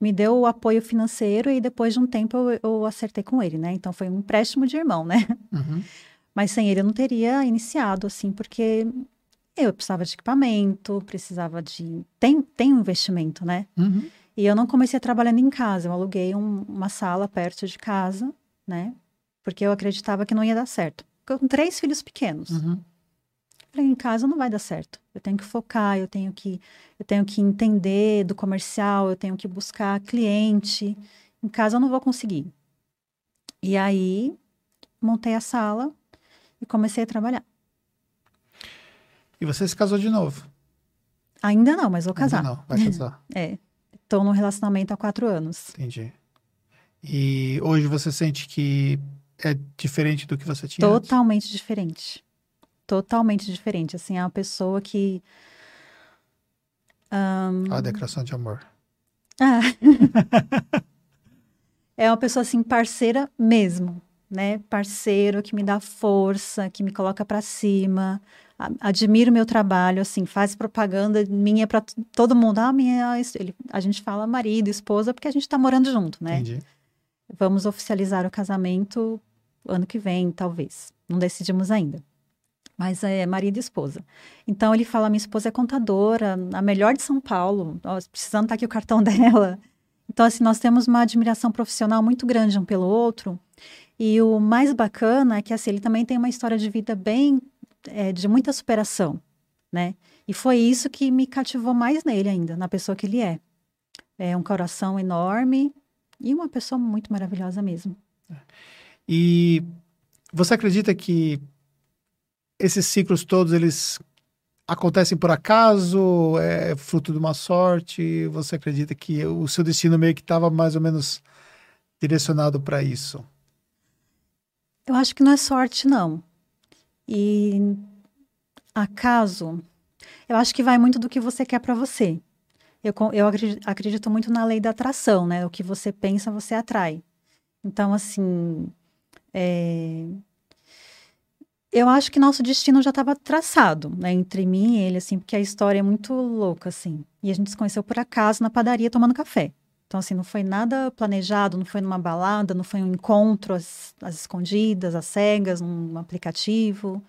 S2: me deu o apoio financeiro e depois de um tempo eu, eu acertei com ele, né? Então foi um empréstimo de irmão, né?
S1: Uhum.
S2: Mas sem ele eu não teria iniciado, assim, porque eu precisava de equipamento, precisava de. Tem, tem um investimento, né?
S1: Uhum.
S2: E eu não comecei trabalhando em casa, eu aluguei um, uma sala perto de casa, né? Porque eu acreditava que não ia dar certo. Com três filhos pequenos.
S1: Uhum.
S2: Falei, em casa não vai dar certo. Eu tenho que focar, eu tenho que, eu tenho que entender do comercial, eu tenho que buscar cliente. Em casa eu não vou conseguir. E aí montei a sala e comecei a trabalhar.
S1: E você se casou de novo?
S2: Ainda não, mas vou casar.
S1: Ainda não, vai casar.
S2: é. Estou num relacionamento há quatro anos.
S1: Entendi. E hoje você sente que é diferente do que você tinha?
S2: Totalmente
S1: antes?
S2: diferente totalmente diferente. Assim, é uma pessoa que. Um...
S1: A declaração de amor.
S2: Ah. é uma pessoa assim parceira mesmo, né? Parceiro que me dá força, que me coloca para cima. Admiro meu trabalho, assim, faz propaganda minha para todo mundo. Ah, minha, ele, a gente fala marido, esposa, porque a gente está morando junto, né?
S1: Entendi.
S2: Vamos oficializar o casamento ano que vem, talvez. Não decidimos ainda mas é marido e esposa. Então ele fala: minha esposa é contadora, a melhor de São Paulo, ó, precisando estar tá aqui o cartão dela. Então, assim, nós temos uma admiração profissional muito grande um pelo outro. E o mais bacana é que, assim, ele também tem uma história de vida bem, é, de muita superação, né? E foi isso que me cativou mais nele ainda, na pessoa que ele é. É um coração enorme e uma pessoa muito maravilhosa mesmo.
S1: E você acredita que esses ciclos todos, eles acontecem por acaso? É fruto de uma sorte? Você acredita que o seu destino meio que estava mais ou menos direcionado para isso?
S2: Eu acho que não é sorte, não. E acaso, eu acho que vai muito do que você quer para você. Eu, eu acredito, muito na lei da atração, né? O que você pensa, você atrai. Então, assim, é... eu acho que nosso destino já estava traçado, né, entre mim e ele, assim, porque a história é muito louca, assim. E a gente se conheceu por acaso na padaria tomando café. Então, assim, não foi nada planejado, não foi numa balada, não foi um encontro às, às escondidas, às cegas, num aplicativo.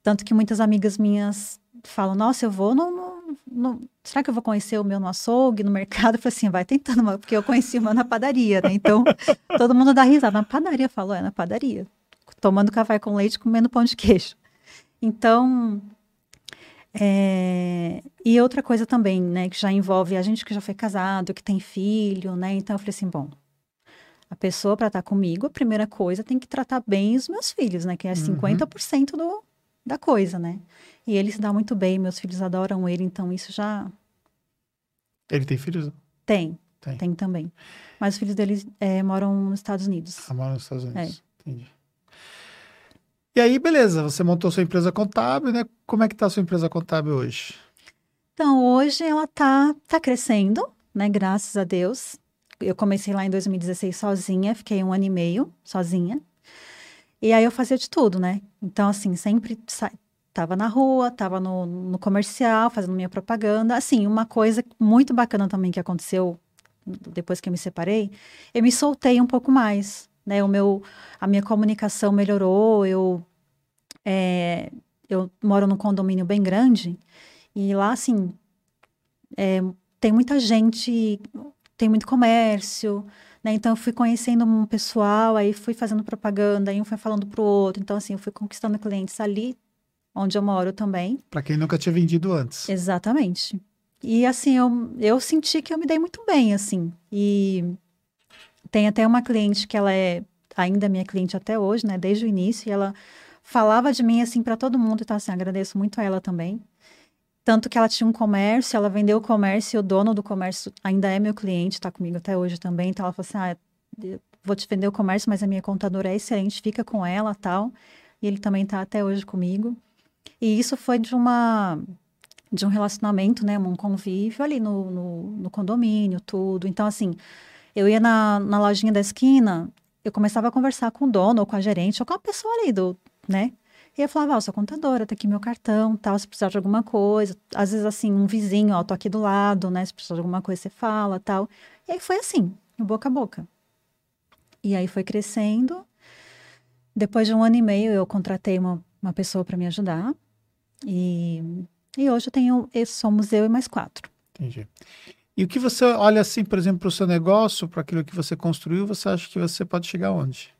S2: Tanto que muitas amigas minhas falam, nossa, eu vou no, no, no, Será que eu vou conhecer o meu no açougue, no mercado? Eu falei assim, vai tentando, porque eu conheci o meu na padaria, né? Então, todo mundo dá risada. Na padaria, falou, é na padaria. Tomando café com leite, comendo pão de queijo. Então, é... E outra coisa também, né, que já envolve a gente que já foi casado, que tem filho, né? Então eu falei assim, bom, a pessoa para estar tá comigo, a primeira coisa tem que tratar bem os meus filhos, né? Que é uhum. 50% do, da coisa, né? E ele se dá muito bem, meus filhos adoram ele, então isso já.
S1: Ele tem filhos?
S2: Tem, tem, tem também. Mas os filhos dele é, moram nos Estados Unidos.
S1: Ah, moram nos Estados Unidos. É. Entendi. E aí, beleza, você montou sua empresa contábil, né? Como é que tá a sua empresa contábil hoje?
S2: Então, hoje ela tá, tá crescendo, né? Graças a Deus. Eu comecei lá em 2016 sozinha, fiquei um ano e meio sozinha. E aí eu fazia de tudo, né? Então, assim, sempre tava na rua, tava no, no comercial, fazendo minha propaganda. Assim, uma coisa muito bacana também que aconteceu depois que eu me separei, eu me soltei um pouco mais, né? O meu, a minha comunicação melhorou, eu, é, eu moro num condomínio bem grande e lá, assim, é, tem muita gente, tem muito comércio, né? Então, eu fui conhecendo um pessoal, aí fui fazendo propaganda, aí um foi falando pro outro. Então, assim, eu fui conquistando clientes ali, onde eu moro também.
S1: Para quem nunca tinha vendido antes.
S2: Exatamente. E, assim, eu, eu senti que eu me dei muito bem, assim. E tem até uma cliente que ela é ainda minha cliente até hoje, né? Desde o início, e ela falava de mim assim para todo mundo, então assim, agradeço muito a ela também. Tanto que ela tinha um comércio, ela vendeu o comércio e o dono do comércio ainda é meu cliente, está comigo até hoje também. Então ela falou assim: ah, vou te vender o comércio, mas a minha contadora é excelente, fica com ela tal. E ele também está até hoje comigo. E isso foi de uma de um relacionamento, né? Um convívio ali no, no, no condomínio, tudo. Então, assim, eu ia na, na lojinha da esquina, eu começava a conversar com o dono, ou com a gerente, ou com a pessoa ali do, né? E eu falava, ó, oh, sou contadora, tá aqui meu cartão, tal, se precisar de alguma coisa. Às vezes, assim, um vizinho, ó, tô aqui do lado, né? Se precisar de alguma coisa, você fala, tal. E aí foi assim, boca a boca. E aí foi crescendo. Depois de um ano e meio, eu contratei uma, uma pessoa para me ajudar. E, e hoje eu tenho, somos eu e mais quatro.
S1: Entendi. E o que você olha assim, por exemplo, para o seu negócio, para aquilo que você construiu, você acha que você pode chegar onde?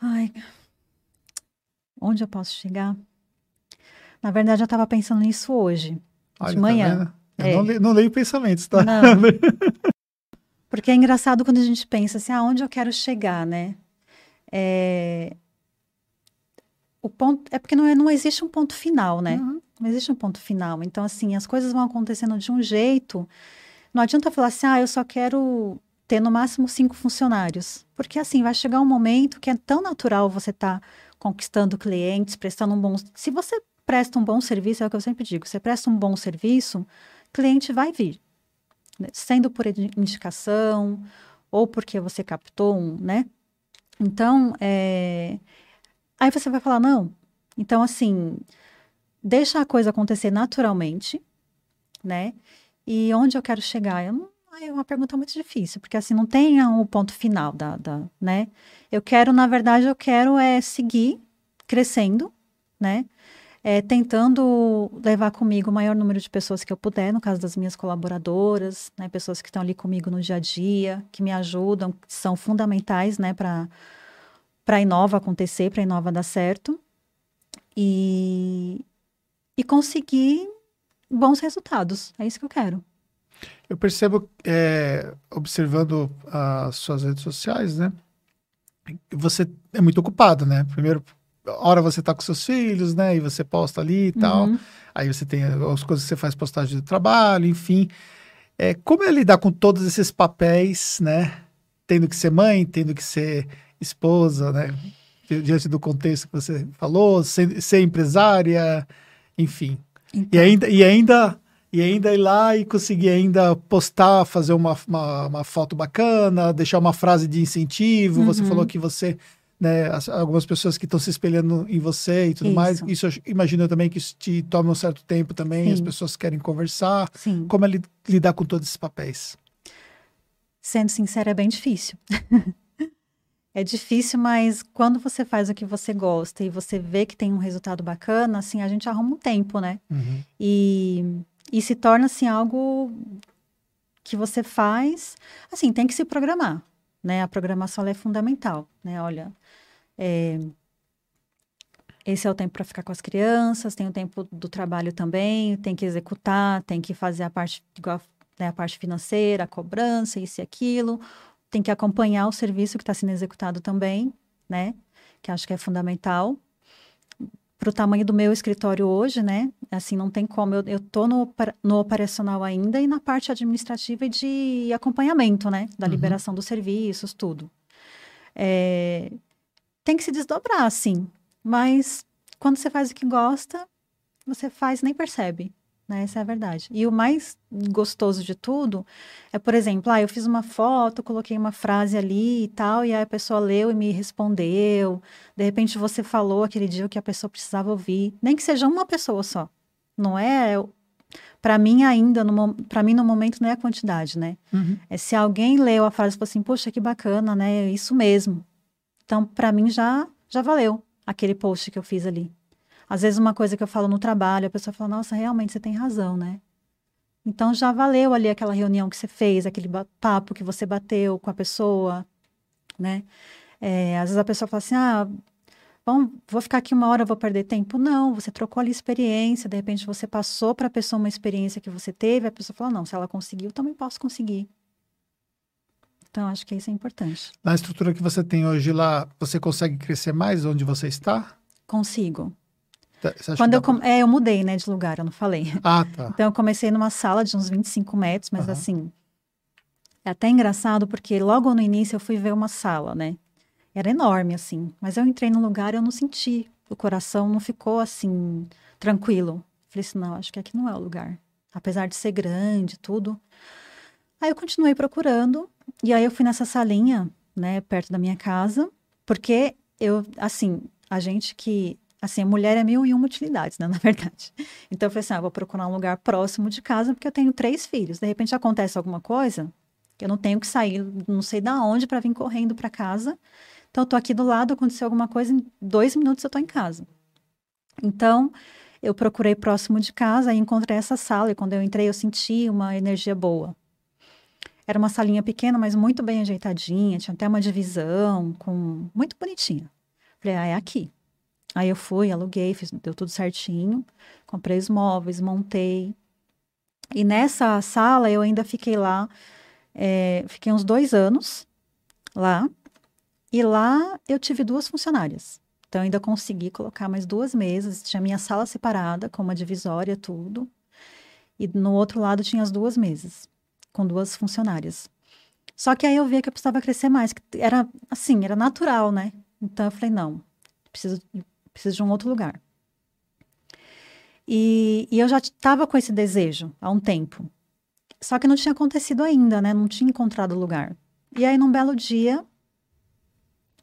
S2: Ai, onde eu posso chegar? Na verdade, eu estava pensando nisso hoje, Olha, de tá manhã.
S1: Tá eu é. não, leio, não leio pensamentos, tá?
S2: Não. Porque é engraçado quando a gente pensa assim, aonde eu quero chegar, né? É... O ponto é porque não, é, não existe um ponto final, né? Uhum. Não existe um ponto final. Então, assim, as coisas vão acontecendo de um jeito. Não adianta falar assim, ah, eu só quero ter no máximo cinco funcionários. Porque, assim, vai chegar um momento que é tão natural você estar tá conquistando clientes, prestando um bom. Se você presta um bom serviço, é o que eu sempre digo, você presta um bom serviço, cliente vai vir. Né? Sendo por indicação ou porque você captou um, né? Então, é... aí você vai falar, não. Então, assim, deixa a coisa acontecer naturalmente, né? E onde eu quero chegar? Eu não, é uma pergunta muito difícil, porque assim, não tem um ponto final da, da, né? Eu quero, na verdade, eu quero é seguir crescendo, né? É, tentando levar comigo o maior número de pessoas que eu puder, no caso das minhas colaboradoras, né? Pessoas que estão ali comigo no dia a dia, que me ajudam, que são fundamentais, né? Para a Inova acontecer, para a Inova dar certo. E, e conseguir bons resultados. É isso que eu quero.
S1: Eu percebo, é, observando as suas redes sociais, né? Você é muito ocupado, né? Primeiro, hora você tá com seus filhos, né? E você posta ali e tal. Uhum. Aí você tem as coisas que você faz postagem de trabalho, enfim. É, como é lidar com todos esses papéis, né? Tendo que ser mãe, tendo que ser esposa, né? Diante do contexto que você falou, ser, ser empresária, enfim. Então. E, ainda, e ainda E ainda ir lá e conseguir ainda postar, fazer uma, uma, uma foto bacana, deixar uma frase de incentivo. Uhum. Você falou que você, né, as, algumas pessoas que estão se espelhando em você e tudo isso. mais. Isso eu imagino também que isso te toma um certo tempo também, Sim. as pessoas querem conversar.
S2: Sim.
S1: Como é lidar com todos esses papéis?
S2: Sendo sincera, é bem difícil. É difícil, mas quando você faz o que você gosta e você vê que tem um resultado bacana, assim, a gente arruma um tempo, né?
S1: Uhum.
S2: E, e se torna, assim, algo que você faz, assim, tem que se programar, né? A programação é fundamental, né? Olha, é, esse é o tempo para ficar com as crianças, tem o tempo do trabalho também, tem que executar, tem que fazer a parte, né, a parte financeira, a cobrança, isso e aquilo tem que acompanhar o serviço que está sendo executado também, né? Que acho que é fundamental. Para o tamanho do meu escritório hoje, né? Assim, não tem como. Eu, estou no, no operacional ainda e na parte administrativa e de acompanhamento, né? Da uhum. liberação dos serviços, tudo. É, tem que se desdobrar, sim. Mas quando você faz o que gosta, você faz nem percebe. Né? Essa é a verdade. E o mais gostoso de tudo é, por exemplo, ah, eu fiz uma foto, coloquei uma frase ali e tal, e aí a pessoa leu e me respondeu. De repente você falou aquele dia o que a pessoa precisava ouvir, nem que seja uma pessoa só. Não é para mim ainda, para mim no momento não é a quantidade, né?
S1: Uhum.
S2: É se alguém leu a frase e falou assim, poxa, que bacana, né? Isso mesmo. Então, para mim já já valeu aquele post que eu fiz ali. Às vezes, uma coisa que eu falo no trabalho, a pessoa fala, nossa, realmente você tem razão, né? Então, já valeu ali aquela reunião que você fez, aquele papo que você bateu com a pessoa, né? É, às vezes a pessoa fala assim, ah, bom, vou ficar aqui uma hora, vou perder tempo. Não, você trocou ali experiência, de repente você passou para a pessoa uma experiência que você teve, a pessoa falou, não, se ela conseguiu, também posso conseguir. Então, acho que isso é importante.
S1: Na estrutura que você tem hoje lá, você consegue crescer mais onde você está?
S2: Consigo.
S1: Tá,
S2: Quando eu, com... é, eu mudei, né, de lugar, eu não falei.
S1: Ah, tá.
S2: Então eu comecei numa sala de uns 25 metros, mas uhum. assim, é até engraçado porque logo no início eu fui ver uma sala, né? Era enorme, assim, mas eu entrei no lugar e eu não senti, o coração não ficou assim, tranquilo. Falei assim, não, acho que aqui não é o lugar. Apesar de ser grande, tudo. Aí eu continuei procurando, e aí eu fui nessa salinha, né, perto da minha casa, porque eu, assim, a gente que Assim, mulher é mil e uma utilidades, né, na verdade. Então, eu falei assim, ah, vou procurar um lugar próximo de casa, porque eu tenho três filhos. De repente, acontece alguma coisa, que eu não tenho que sair, não sei da onde, para vir correndo para casa. Então, eu tô aqui do lado, aconteceu alguma coisa, em dois minutos eu tô em casa. Então, eu procurei próximo de casa e encontrei essa sala. E quando eu entrei, eu senti uma energia boa. Era uma salinha pequena, mas muito bem ajeitadinha. Tinha até uma divisão, com muito bonitinha. Falei, ah, é aqui. Aí eu fui, aluguei, fiz, deu tudo certinho, comprei os móveis, montei. E nessa sala eu ainda fiquei lá, é, fiquei uns dois anos lá. E lá eu tive duas funcionárias. Então ainda consegui colocar mais duas mesas, tinha minha sala separada com uma divisória, tudo. E no outro lado tinha as duas mesas, com duas funcionárias. Só que aí eu vi que eu precisava crescer mais, que era assim, era natural, né? Então eu falei, não, preciso preciso de um outro lugar. E, e eu já estava com esse desejo há um tempo. Só que não tinha acontecido ainda, né? Não tinha encontrado lugar. E aí, num belo dia,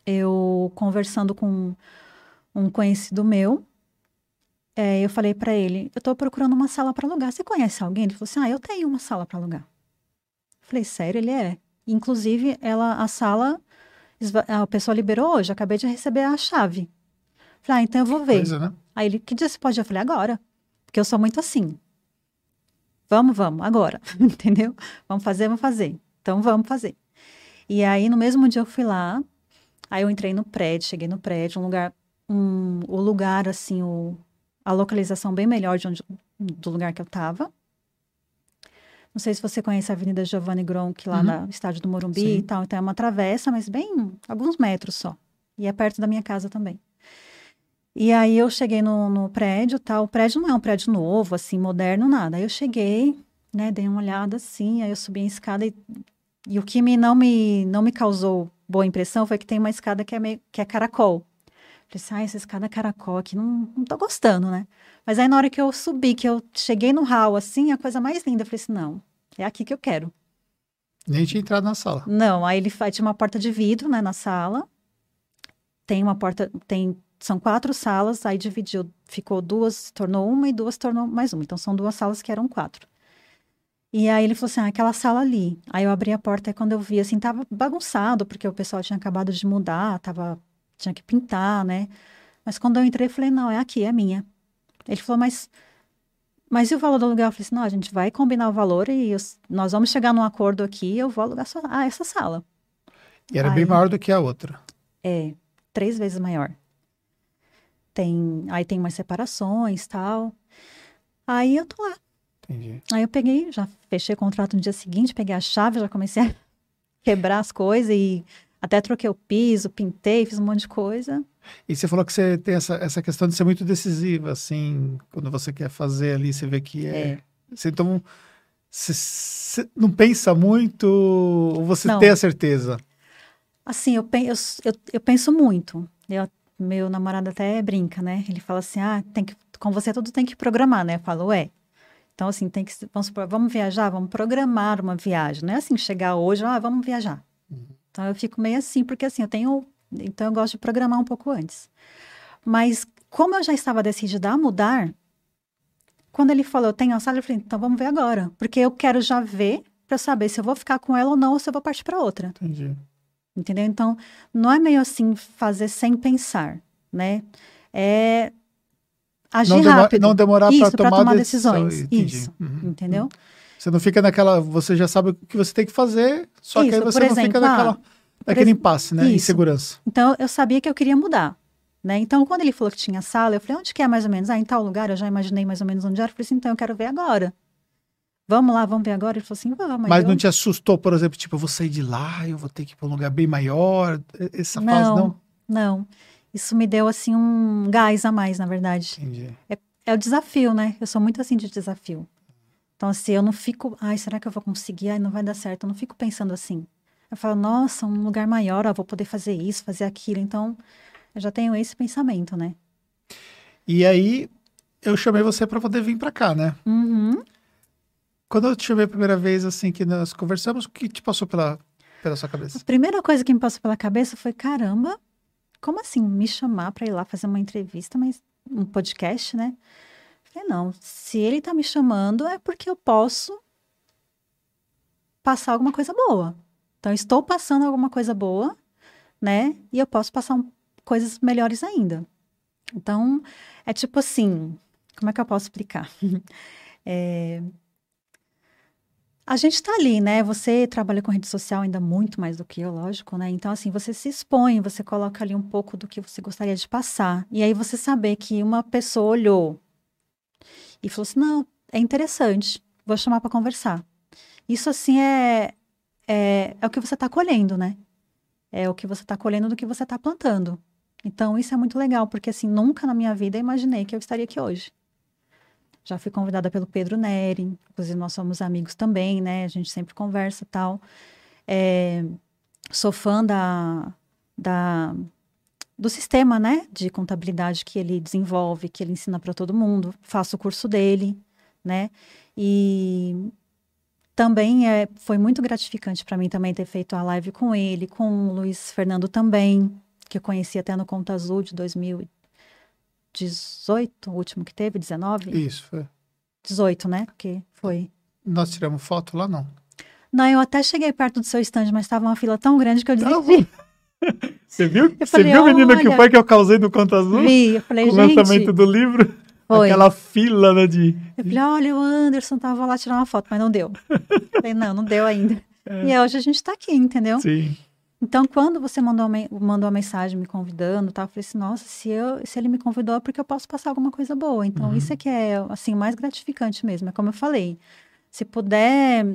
S2: eu conversando com um conhecido meu, é, eu falei para ele: eu estou procurando uma sala para alugar. Você conhece alguém? Ele falou assim: ah, eu tenho uma sala para alugar. Eu falei: sério? Ele é. Inclusive, ela, a sala, a pessoa liberou hoje. Acabei de receber a chave. Falei, ah, então eu vou ver.
S1: Coisa, né?
S2: Aí ele, que dia você pode? Eu falei, agora. Porque eu sou muito assim. Vamos, vamos, agora. Entendeu? Vamos fazer, vamos fazer. Então vamos fazer. E aí, no mesmo dia eu fui lá. Aí eu entrei no prédio, cheguei no prédio, um lugar, um, o lugar, assim, o, a localização bem melhor de onde, do lugar que eu tava. Não sei se você conhece a Avenida Giovanni Gronk, lá uhum. no estádio do Morumbi Sim. e tal. Então é uma travessa, mas bem, alguns metros só. E é perto da minha casa também. E aí eu cheguei no, no prédio, tal. O prédio não é um prédio novo, assim, moderno, nada. Aí eu cheguei, né, dei uma olhada assim, aí eu subi a escada e, e o que me, não, me, não me causou boa impressão foi que tem uma escada que é, meio, que é caracol. Falei assim, ah, essa escada caracol aqui, não, não tô gostando, né? Mas aí na hora que eu subi, que eu cheguei no hall, assim, a coisa mais linda, eu falei assim, não, é aqui que eu quero.
S1: Nem tinha entrado na sala.
S2: Não, aí ele faz, tinha uma porta de vidro, né, na sala. Tem uma porta, tem, são quatro salas, aí dividiu, ficou duas, tornou uma e duas tornou mais uma. Então são duas salas que eram quatro. E aí ele falou assim, ah, aquela sala ali. Aí eu abri a porta e quando eu vi, assim, tava bagunçado, porque o pessoal tinha acabado de mudar, tava, tinha que pintar, né? Mas quando eu entrei, eu falei, não, é aqui, é minha. Ele falou, mas mas e o valor do aluguel? Eu falei assim, não, a gente vai combinar o valor e eu, nós vamos chegar num acordo aqui eu vou alugar só, ah, essa sala.
S1: E era aí, bem maior do que a outra.
S2: É, três vezes maior. Tem, aí tem umas separações tal. Aí eu tô lá.
S1: Entendi.
S2: Aí eu peguei, já fechei o contrato no dia seguinte, peguei a chave, já comecei a quebrar as coisas e até troquei o piso, pintei, fiz um monte de coisa.
S1: E você falou que você tem essa, essa questão de ser muito decisiva, assim, quando você quer fazer ali, você vê que é. é. Você, então, você, você não pensa muito ou você não. tem a certeza?
S2: Assim, eu, eu, eu, eu penso muito. Eu, meu namorado até brinca, né? Ele fala assim: ah, tem que, com você tudo tem que programar, né? Eu falo, é. Então, assim, tem que. Vamos, vamos viajar, vamos programar uma viagem. Não é assim chegar hoje, ah, vamos viajar. Uhum. Então, eu fico meio assim, porque assim, eu tenho então eu gosto de programar um pouco antes. Mas como eu já estava decidida a mudar, quando ele falou, eu tenho a sala, eu falei, então vamos ver agora. Porque eu quero já ver para saber se eu vou ficar com ela ou não, ou se eu vou partir para outra.
S1: Entendi.
S2: Entendeu? Então, não é meio assim fazer sem pensar, né? É agir
S1: não
S2: rápido.
S1: Não demorar para tomar,
S2: tomar decisões. Isso, uhum. entendeu?
S1: Você não fica naquela, você já sabe o que você tem que fazer, só Isso, que aí você não exemplo, fica naquela... Ah, Daquele impasse, né? Isso. Insegurança.
S2: Então, eu sabia que eu queria mudar. Né? Então, quando ele falou que tinha sala, eu falei, onde que é mais ou menos? Ah, em tal lugar, eu já imaginei mais ou menos onde era. Eu falei assim, então eu quero ver agora. Vamos lá, vamos ver agora? Ele falou assim, vamos.
S1: Mas eu... não te assustou, por exemplo, tipo, eu vou sair de lá, eu vou ter que ir para um lugar bem maior? Essa
S2: não,
S1: fase, não?
S2: Não, Isso me deu, assim, um gás a mais, na verdade.
S1: Entendi.
S2: É, é o desafio, né? Eu sou muito assim de desafio. Então, assim, eu não fico, ai, será que eu vou conseguir? Ai, não vai dar certo. Eu não fico pensando assim. Eu falo, nossa, um lugar maior, ó, vou poder fazer isso, fazer aquilo. Então, eu já tenho esse pensamento, né?
S1: E aí, eu chamei você para poder vir para cá, né?
S2: Uhum.
S1: Quando eu te chamei a primeira vez, assim, que nós conversamos, o que te passou pela, pela sua cabeça?
S2: A primeira coisa que me passou pela cabeça foi, caramba, como assim me chamar para ir lá fazer uma entrevista, mas um podcast, né? Falei, não, se ele tá me chamando é porque eu posso passar alguma coisa boa. Então, estou passando alguma coisa boa, né? E eu posso passar um, coisas melhores ainda. Então, é tipo assim, como é que eu posso explicar? é, a gente está ali, né? Você trabalha com rede social ainda muito mais do que eu, lógico, né? Então, assim, você se expõe, você coloca ali um pouco do que você gostaria de passar. E aí você saber que uma pessoa olhou e falou assim: não, é interessante, vou chamar para conversar. Isso, assim, é, é, é o que você está colhendo, né? É o que você está colhendo do que você está plantando. Então, isso é muito legal, porque assim, nunca na minha vida imaginei que eu estaria aqui hoje. Já fui convidada pelo Pedro Neri, inclusive nós somos amigos também, né? A gente sempre conversa tal. É, sou fã da, da, do sistema, né? De contabilidade que ele desenvolve, que ele ensina para todo mundo. Faço o curso dele, né? E também é, foi muito gratificante para mim também ter feito a live com ele, com o Luiz Fernando também, que eu conheci até no Conta Azul de 2018, o último que teve, 19?
S1: Isso, foi.
S2: 18, né? Porque foi.
S1: Nós tiramos foto lá, não?
S2: Não, eu até cheguei perto do seu stand, mas estava uma fila tão grande que eu desisti.
S1: Você viu? Você viu, menina, que foi que eu causei no Conta Azul?
S2: Vi, eu falei,
S1: com o lançamento do livro? Foi. Aquela fila, né, de...
S2: Eu falei, olha, o Anderson tava lá tirar uma foto, mas não deu. falei, não, não deu ainda. É. E hoje a gente tá aqui, entendeu?
S1: Sim.
S2: Então, quando você mandou uma, mandou uma mensagem me convidando, tá, eu falei assim, nossa, se, eu, se ele me convidou é porque eu posso passar alguma coisa boa. Então, uhum. isso é que é, assim, o mais gratificante mesmo. É como eu falei, se puder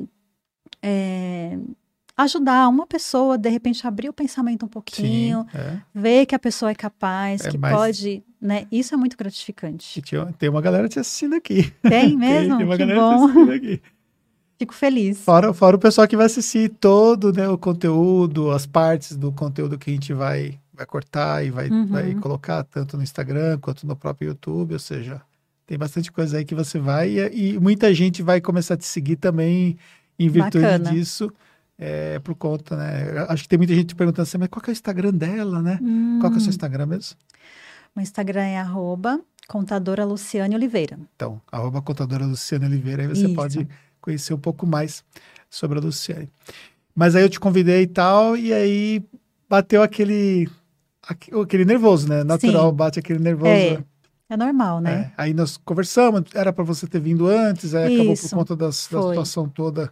S2: é, ajudar uma pessoa, de repente, abrir o pensamento um pouquinho, Sim, é. ver que a pessoa é capaz, é, que pode, né? Isso é muito gratificante.
S1: Tem uma galera te assistindo aqui.
S2: Tem mesmo? tem, tem uma que galera bom. te assistindo aqui. Fico feliz.
S1: Fora, fora o pessoal que vai assistir todo né, o conteúdo, as partes do conteúdo que a gente vai, vai cortar e vai,
S2: Uhum.
S1: vai colocar tanto no Instagram quanto no próprio YouTube, ou seja, tem bastante coisa aí que você vai e, e muita gente vai começar a te seguir também em virtude
S2: Bacana.
S1: disso, é, por conta, né? Acho que tem muita gente perguntando assim, mas qual que é o Instagram dela, né?
S2: Hum,
S1: Qual é o seu Instagram mesmo?
S2: O Instagram é arroba contadora Luciane Oliveira.
S1: Então, arroba contadora Luciane Oliveira, aí você
S2: Isso.
S1: pode conhecer um pouco mais sobre a Luciane. Mas aí eu te convidei e tal, e aí bateu aquele, aque- aquele nervoso, né? Natural,
S2: Sim.
S1: bate aquele nervoso.
S2: É, é normal, né?
S1: É, aí nós conversamos, era para você ter vindo antes, aí acabou por
S2: Isso,
S1: conta das- da situação toda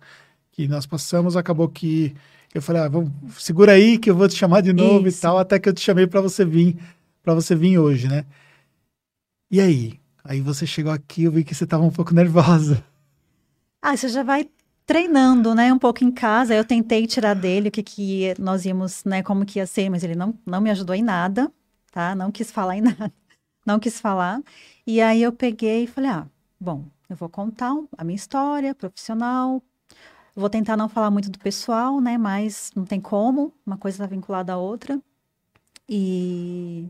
S1: que nós passamos, acabou que eu falei, ah, vamos, segura aí que eu vou te chamar de novo
S2: Isso.
S1: e tal, até que eu te chamei para você vir, para você vir hoje, né? E aí? Aí você chegou aqui, eu vi que você estava um pouco nervosa.
S2: Ah, você já vai treinando, né, um pouco em casa. Eu tentei tirar dele o que que nós íamos, né, como que ia ser, mas ele não, não me ajudou em nada, tá? Não quis falar em nada. Não quis falar. E aí eu peguei e falei, ah, bom, eu vou contar a minha história profissional. Vou tentar não falar muito do pessoal, né, mas não tem como, uma coisa está vinculada à outra. E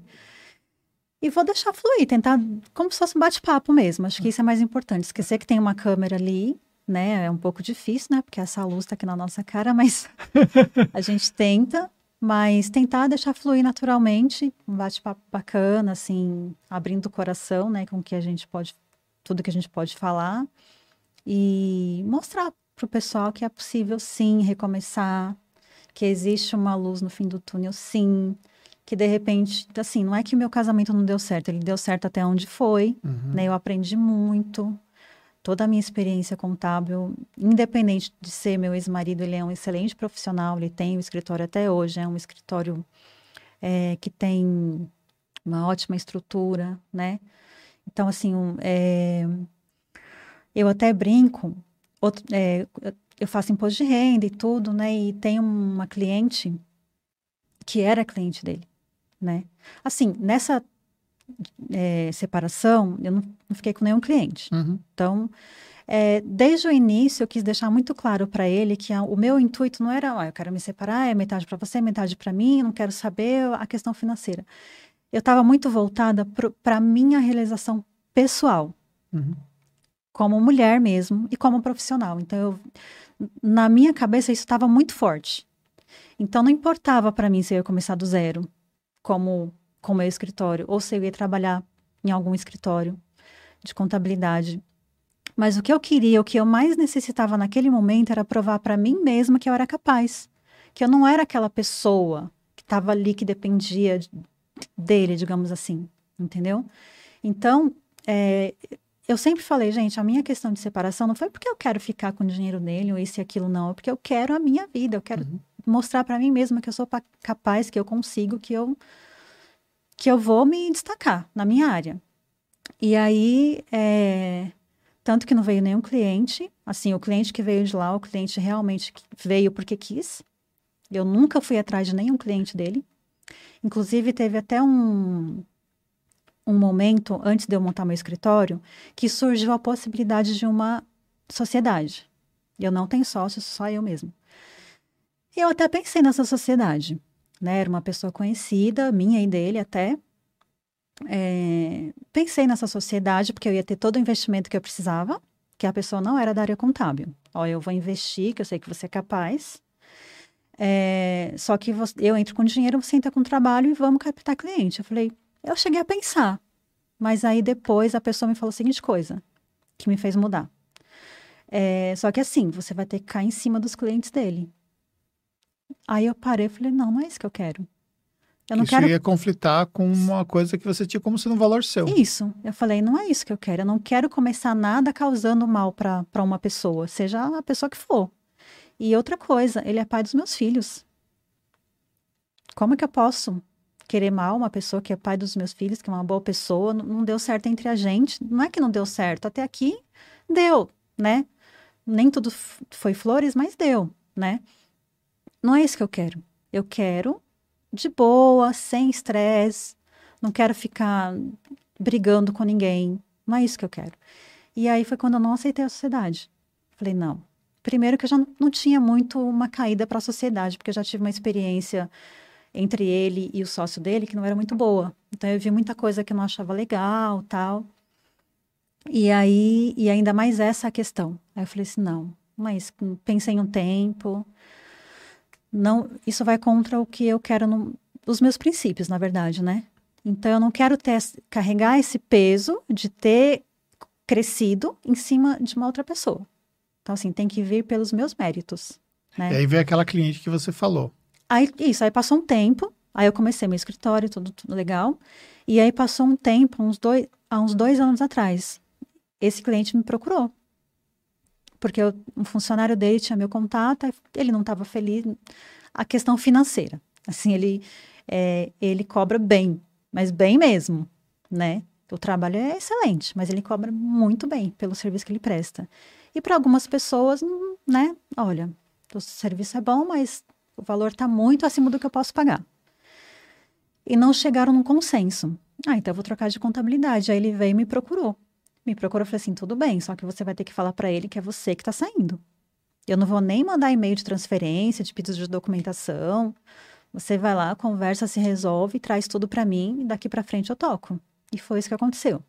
S2: e vou deixar fluir, tentar como se fosse um bate-papo mesmo. Acho que isso é mais importante. Esquecer que tem uma câmera ali, né? É um pouco difícil, né? Porque essa luz tá aqui na nossa cara, mas a gente tenta. Mas tentar deixar fluir naturalmente, um bate-papo bacana, assim, abrindo o coração, né? Com o que a gente pode, tudo que a gente pode falar. E mostrar pro pessoal que é possível, sim, recomeçar. Que existe uma luz no fim do túnel, sim que de repente, assim, não é que o meu casamento não deu certo, ele deu certo até onde foi,
S1: Uhum.
S2: né? Eu aprendi muito. Toda a minha experiência contábil, independente de ser meu ex-marido, ele é um excelente profissional, ele tem o escritório até hoje, é um escritório é, que tem uma ótima estrutura, né? Então, assim, um, é, eu até brinco, outro- é, eu faço imposto de renda e tudo, né? E tem uma cliente que era cliente dele, né? Assim, nessa é, separação, eu não, não fiquei com nenhum cliente.
S1: Uhum.
S2: Então, é, desde o início, eu quis deixar muito claro para ele que a- o meu intuito não era, ó, eu quero me separar, é metade para você, metade para mim, não quero saber a questão financeira. Eu estava muito voltada para a minha realização pessoal,
S1: Uhum.
S2: como mulher mesmo e como profissional. Então, eu, na minha cabeça, isso estava muito forte. Então, não importava para mim se eu ia começar do zero, como com o meu escritório, ou se eu ia trabalhar em algum escritório de contabilidade. Mas o que eu queria, o que eu mais necessitava naquele momento era provar para mim mesma que eu era capaz, que eu não era aquela pessoa que estava ali que dependia de- dele, digamos assim, entendeu? Então, é, eu sempre falei, gente, a minha questão de separação não foi porque eu quero ficar com o dinheiro dele ou isso e aquilo, não. É porque eu quero a minha vida, eu quero mostrar para mim mesma que eu sou pa- capaz, que eu consigo, que eu, que eu vou me destacar na minha área. E aí, é, tanto que não veio nenhum cliente, assim, o cliente que veio de lá, o cliente realmente veio porque quis. Eu nunca fui atrás de nenhum cliente dele. Inclusive, teve até um, um momento, antes de eu montar meu escritório, que surgiu a possibilidade de uma sociedade. Eu não tenho sócios, só eu mesmo. E eu até pensei nessa sociedade, né? Era uma pessoa conhecida, minha e dele até. É, pensei nessa sociedade porque eu ia ter todo o investimento que eu precisava, que a pessoa não era da área contábil. Ó, eu vou investir, que eu sei que você é capaz. É, só que você- eu entro com dinheiro, você entra com trabalho e vamos captar cliente. Eu falei, eu cheguei a pensar, mas aí depois a pessoa me falou a seguinte coisa, que me fez mudar. É, só que assim, você vai ter que cair em cima dos clientes dele. Aí eu parei e falei, não, não é isso que eu quero. Eu não
S1: Isso
S2: quero
S1: ia conflitar com uma coisa que você tinha como sendo um valor seu.
S2: isso. Eu falei, não é isso que eu quero. Eu não quero começar nada causando mal para uma pessoa, seja a pessoa que for. E outra coisa, ele é pai dos meus filhos. Como que eu posso querer mal uma pessoa que é pai dos meus filhos, que é uma boa pessoa? Não, deu certo entre a gente. Não é que não deu certo. Até aqui deu, né? Nem tudo foi flores, mas deu, né? Não é isso que eu quero. Eu quero de boa, sem estresse. Não quero ficar brigando com ninguém. Não é isso que eu quero. E aí foi quando eu não aceitei a sociedade. Falei, não. Primeiro que eu já não, tinha muito uma caída para a sociedade, porque eu já tive uma experiência entre ele e o sócio dele que não era muito boa. Então eu vi muita coisa que eu não achava legal, tal. E aí, e ainda mais essa questão. Aí eu falei assim, não, mas pensei um tempo, não, isso vai contra o que eu quero, no, os meus princípios, na verdade, né? Então eu não quero ter, carregar esse peso de ter crescido em cima de uma outra pessoa. Então assim, tem que vir pelos meus méritos, né?
S1: E aí veio aquela cliente que você falou.
S2: Aí isso, aí passou um tempo, aí eu comecei meu escritório, tudo, tudo legal. E aí passou um tempo, uns dois, há uns dois anos atrás, esse cliente me procurou. Porque eu, um funcionário dele tinha meu contato, ele não estava feliz. A questão financeira. Assim, ele, é, ele cobra bem, mas bem mesmo, né? O trabalho é excelente, mas ele cobra muito bem pelo serviço que ele presta. E para algumas pessoas, né? Olha, o serviço é bom, mas o valor está muito acima do que eu posso pagar. E não chegaram num consenso. Ah, então eu vou trocar de contabilidade. Aí ele veio e me procurou me procurou e falou assim: tudo bem, só que você vai ter que falar para ele que é você que está saindo. Eu não vou nem mandar e-mail de transferência, de pedido de documentação. Você vai lá, conversa, se resolve, traz tudo para mim e daqui para frente eu toco. E foi isso que aconteceu.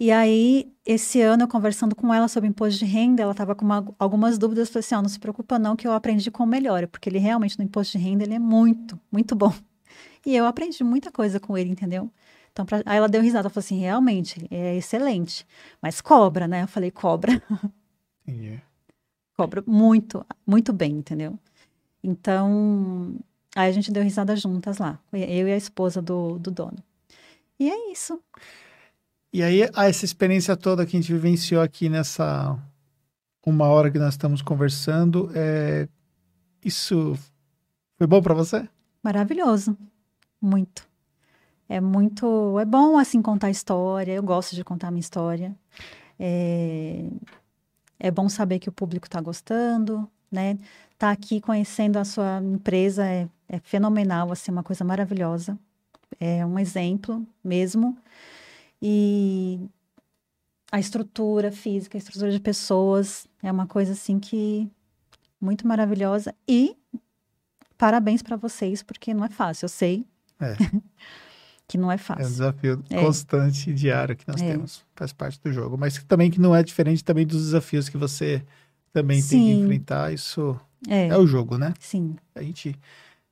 S2: E aí, esse ano, eu conversando com ela sobre imposto de renda, ela estava com uma, algumas dúvidas. Eu falei assim: oh, não se preocupa, não, que eu aprendi com o melhor, porque ele realmente no imposto de renda ele é muito, muito bom. E eu aprendi muita coisa com ele, entendeu? Então, pra... aí ela deu risada, ela falou assim, realmente, é excelente, mas cobra, né? Eu falei, cobra. Yeah. cobra muito, muito bem, entendeu? Então, aí a gente deu risada juntas lá, eu e a esposa do, do dono. E é isso.
S1: E aí, essa experiência toda que a gente vivenciou aqui nessa uma hora que nós estamos conversando, é... isso foi bom para você?
S2: Maravilhoso, muito é muito. É bom, assim, contar história. Eu gosto de contar minha história. É, é bom saber que o público está gostando, né? Tá aqui conhecendo a sua empresa é, é fenomenal, assim, uma coisa maravilhosa. É um exemplo mesmo. E a estrutura física, a estrutura de pessoas é uma coisa assim que muito maravilhosa e parabéns para vocês porque não é fácil, eu sei. É. que não é fácil.
S1: É um desafio é. constante e diário que nós é. temos, faz parte do jogo, mas também que não é diferente também dos desafios que você também Sim. tem que enfrentar, isso é. é. o jogo, né?
S2: Sim.
S1: A gente,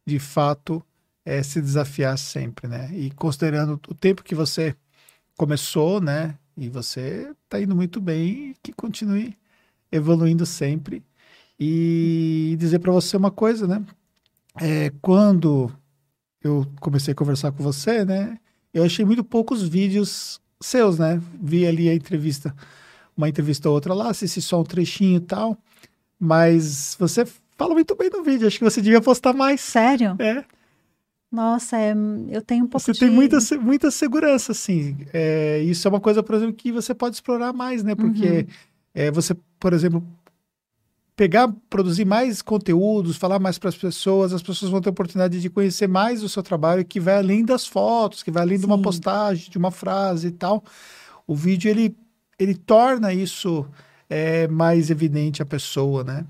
S1: de fato, é se desafiar sempre, né? E considerando o tempo que você começou, né? E você está indo muito bem, que continue evoluindo sempre. E dizer para você uma coisa, né? É, quando eu comecei a conversar com você, né? Eu achei muito poucos vídeos seus, né? Vi ali a entrevista, uma entrevista ou outra lá, assisti só um trechinho e tal. Mas você fala muito bem no vídeo, acho que você devia postar mais.
S2: Sério?
S1: É.
S2: Nossa, é, eu tenho um pouco
S1: você
S2: de...
S1: tem muita, muita segurança, assim. É, isso é uma coisa, por exemplo, que você pode explorar mais, né? Porque uhum. é, você, por exemplo, pegar, produzir mais conteúdos, falar mais para as pessoas, as pessoas vão ter oportunidade de conhecer mais o seu trabalho, que vai além das fotos, que vai além Sim. de uma postagem, de uma frase e tal. O vídeo ele, ele torna isso é, mais evidente à pessoa, né?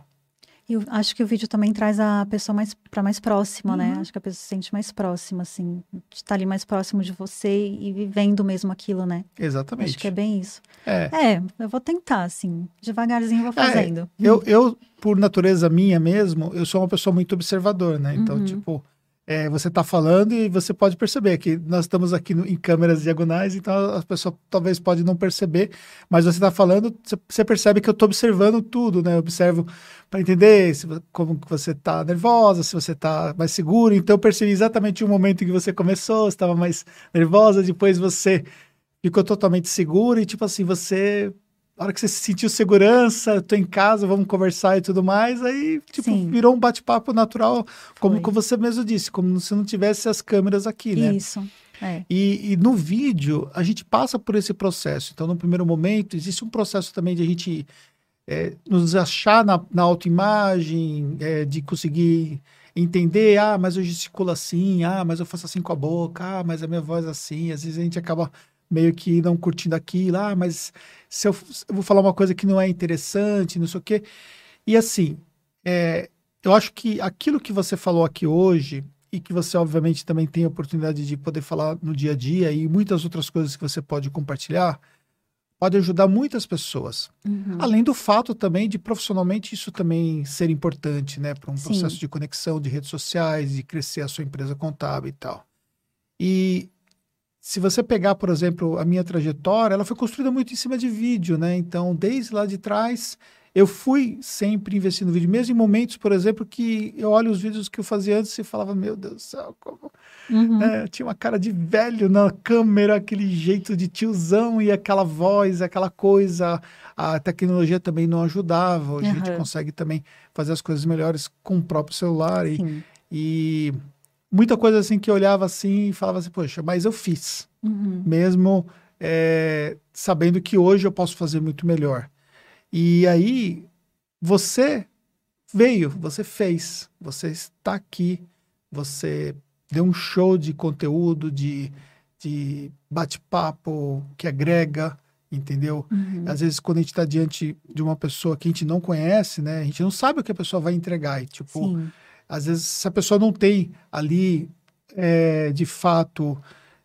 S2: E acho que o vídeo também traz a pessoa mais para mais próxima, né? uhum. né? Acho que a pessoa se sente mais próxima, assim, de estar ali mais próximo de você e vivendo mesmo aquilo, né?
S1: Exatamente.
S2: Acho que é bem isso.
S1: É,
S2: é eu vou tentar, assim, devagarzinho vou é, fazendo. É,
S1: eu, eu, por natureza minha mesmo, eu sou uma pessoa muito observador, né? Então, uhum. tipo, é, você está falando e você pode perceber que nós estamos aqui no, em câmeras diagonais, então a pessoa talvez pode não perceber, mas você está falando, você percebe que eu estou observando tudo, né? Eu observo para entender se, como você está nervosa, se você está mais seguro. Então eu percebi exatamente o momento em que você começou, estava mais nervosa, depois você ficou totalmente segura e tipo assim, você a hora que você sentiu segurança, tô em casa, vamos conversar e tudo mais, aí, tipo, Sim. virou um bate-papo natural, como, como você mesmo disse, como se não tivesse as câmeras aqui, né?
S2: Isso. É.
S1: E, e, no vídeo, a gente passa por esse processo. Então, no primeiro momento, existe um processo também de a gente é, nos achar na, na autoimagem, é, de conseguir entender, ah, mas eu gesticulo assim, ah, mas eu faço assim com a boca, ah, mas a minha voz é assim. Às vezes a gente acaba meio que não curtindo aquilo, ah, mas se eu, eu vou falar uma coisa que não é interessante, não sei o quê. E assim, é, eu acho que aquilo que você falou aqui hoje e que você, obviamente, também tem a oportunidade de poder falar no dia a dia e muitas outras coisas que você pode compartilhar, pode ajudar muitas pessoas. Uhum. Além do fato também de profissionalmente isso também ser importante, né, para um Sim. processo de conexão de redes sociais, de crescer a sua empresa contábil e tal. E se você pegar, por exemplo, a minha trajetória, ela foi construída muito em cima de vídeo, né? Então, desde lá de trás, eu fui sempre investindo no vídeo, mesmo em momentos, por exemplo, que eu olho os vídeos que eu fazia antes e falava, meu Deus do céu, como... Uhum. É, tinha uma cara de velho na câmera, aquele jeito de tiozão e aquela voz, aquela coisa. A tecnologia também não ajudava. Hoje uhum. a gente consegue também fazer as coisas melhores com o próprio celular. E, e, muita coisa assim que eu olhava assim e falava assim, poxa, mas eu fiz. Uhum. Mesmo é, sabendo que hoje eu posso fazer muito melhor. E aí você veio, você fez, você está aqui, você deu um show de conteúdo, de, de bate-papo que agrega, entendeu? Uhum. Às vezes, quando a gente está diante de uma pessoa que a gente não conhece, né? A gente não sabe o que a pessoa vai entregar. E, tipo, Sim. Às vezes, se a pessoa não tem ali, é, de fato,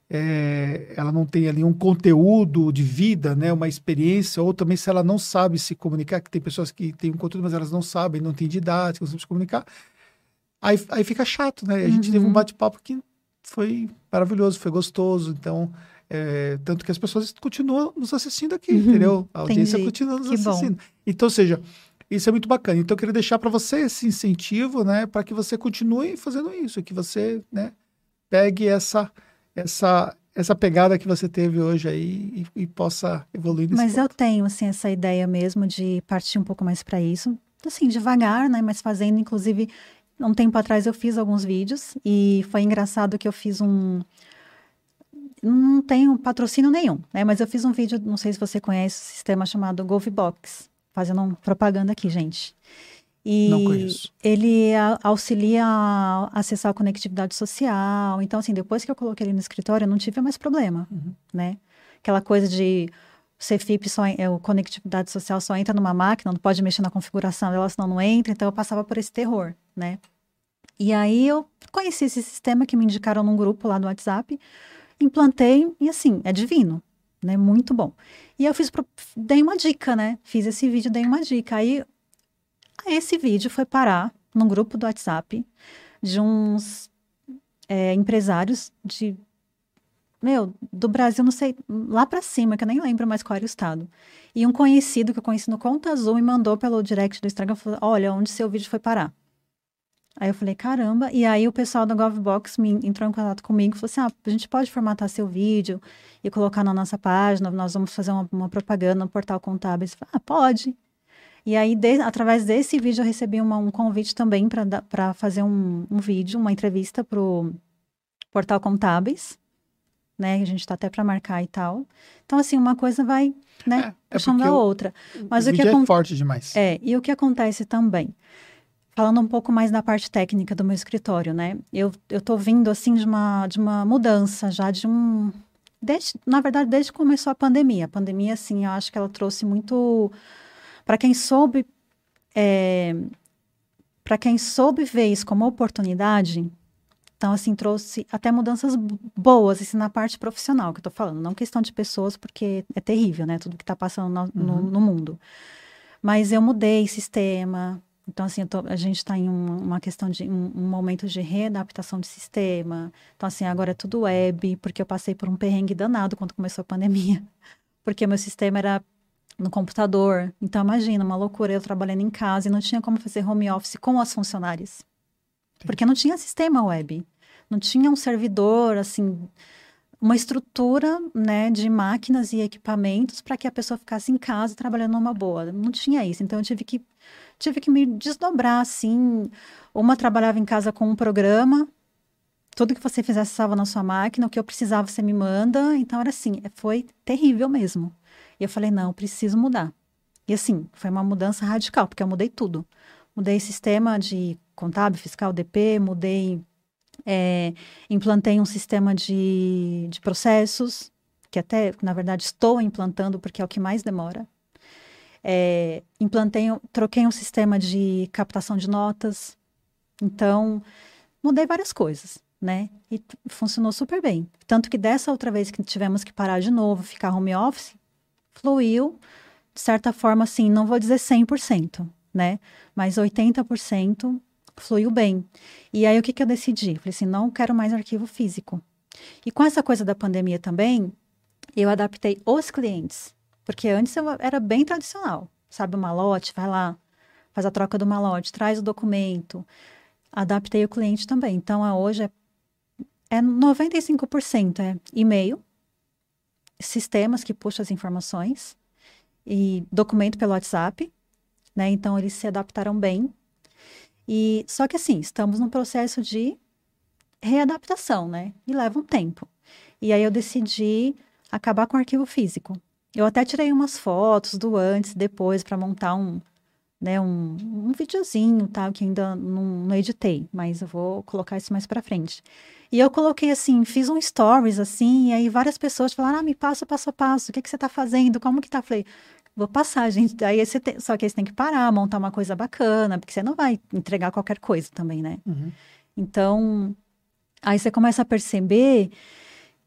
S1: é, ela não tem ali um conteúdo de vida, né, uma experiência, ou também se ela não sabe se comunicar, que tem pessoas que têm um conteúdo, mas elas não sabem, não têm didática, não sabem se comunicar, aí, aí fica chato, né? A gente uhum. teve um uhum. bate-papo que foi maravilhoso, foi gostoso, então, é, tanto que as pessoas continuam nos assistindo aqui, uhum. entendeu? A audiência Entendi. continua nos que assistindo. Bom. Então, ou seja, isso é muito bacana. Então, eu queria deixar para você esse incentivo, né, para que você continue fazendo isso, que você, né, pegue essa essa essa pegada que você teve hoje aí e, e possa evoluir
S2: nesse Mas ponto. eu tenho assim essa ideia mesmo de partir um pouco mais para isso, assim devagar, né? Mas fazendo, inclusive, um tempo atrás eu fiz alguns vídeos e foi engraçado que eu fiz um não tenho patrocínio nenhum, né? Mas eu fiz um vídeo, não sei se você conhece, um sistema chamado Golfbox, fazendo propaganda aqui, gente. E ele auxilia a acessar a conectividade social. Então, assim, depois que eu coloquei ele no escritório, eu não tive mais problema, uhum. né? Aquela coisa de CFIP só, é, o conectividade social só entra numa máquina, não pode mexer na configuração dela, senão não entra. Então, eu passava por esse terror, né? E aí, eu conheci esse sistema que me indicaram num grupo lá do WhatsApp, implantei e, assim, é divino, né? Muito bom. E eu fiz, dei uma dica, né? Fiz esse vídeo, dei uma dica. Aí, esse vídeo foi parar num grupo do WhatsApp de uns é, empresários de meu, do Brasil, não sei, lá para cima, que eu nem lembro mais qual era o estado. E um conhecido que eu conheci no Conta Azul me mandou pelo direct do Instagram, falou, olha, onde seu vídeo foi parar. Aí eu falei, caramba. E aí o pessoal da GovBox me entrou em contato comigo e falou assim, ah, a gente pode formatar seu vídeo e colocar na nossa página, nós vamos fazer uma, uma propaganda no portal contábil. Eu falei, ah, pode. E aí, de, através desse vídeo, eu recebi uma, um convite também para fazer um, um, vídeo, uma entrevista para o Portal Contábeis, né? A gente está até para marcar e tal. Então, assim, uma coisa vai, né, é, puxando é a outra.
S1: Mas o, o que é forte demais.
S2: É, e o que acontece também? Falando um pouco mais da parte técnica do meu escritório, né? Eu, eu tô vindo, assim, de uma, de uma mudança já de um... Desde, na verdade, desde que começou a pandemia. A pandemia, assim, eu acho que ela trouxe muito para quem soube é, para quem soube ver isso como oportunidade, então assim trouxe até mudanças boas assim, na parte profissional que eu estou falando, não questão de pessoas porque é terrível, né, tudo que está passando no, no, uhum. no, mundo. Mas eu mudei sistema, então, assim, tô, a gente está em um, uma questão de um, um, momento de readaptação de sistema. Então, assim, agora é tudo web, porque eu passei por um perrengue danado quando começou a pandemia. Porque meu sistema era no computador. Então, imagina, uma loucura, eu trabalhando em casa e não tinha como fazer home office com as funcionárias. Porque não tinha sistema web. Não tinha um servidor, assim, uma estrutura, né, de máquinas e equipamentos para que a pessoa ficasse em casa trabalhando numa boa. Não tinha isso. Então, eu tive que, tive que me desdobrar, assim. Uma trabalhava em casa com um programa, tudo que você fizesse estava na sua máquina, o que eu precisava você me manda. Então, era assim, foi terrível mesmo. E eu falei, não, preciso mudar. E assim, foi uma mudança radical, porque eu mudei tudo. Mudei sistema de contábil, fiscal, DP, mudei, é, implantei um sistema de, de processos, que até, na verdade, estou implantando, porque é o que mais demora. É, implantei, troquei um sistema de captação de notas. Então, mudei várias coisas, né? E funcionou super bem. Tanto que dessa outra vez que tivemos que parar de novo, ficar home office, fluiu, de certa forma, assim, não vou dizer 100%, né? Mas 80% fluiu bem. E aí, o que, que eu decidi? Falei assim, não quero mais arquivo físico. E com essa coisa da pandemia também, eu adaptei os clientes. Porque antes era bem tradicional. Sabe, o malote, vai lá, faz a troca do malote, traz o documento. Adaptei o cliente também. Então, hoje é, é 95% é e-mail, sistemas que puxam as informações e documento pelo WhatsApp, né? Então, eles se adaptaram bem. E só que assim, estamos num processo de readaptação, né? E leva um tempo. E aí eu decidi acabar com o arquivo físico. Eu até tirei umas fotos do antes e depois para montar um, né, um, um videozinho, tá? Que ainda não, não editei, mas eu vou colocar isso mais para frente. E eu coloquei assim, fiz um stories assim, e aí várias pessoas falaram: "Ah, me passa passo a passo, o que que você tá fazendo? Como que tá?" Falei: "Vou passar, gente". Aí você tem, só que aí você tem que parar, montar uma coisa bacana, porque você não vai entregar qualquer coisa também, né? Uhum. Então, aí você começa a perceber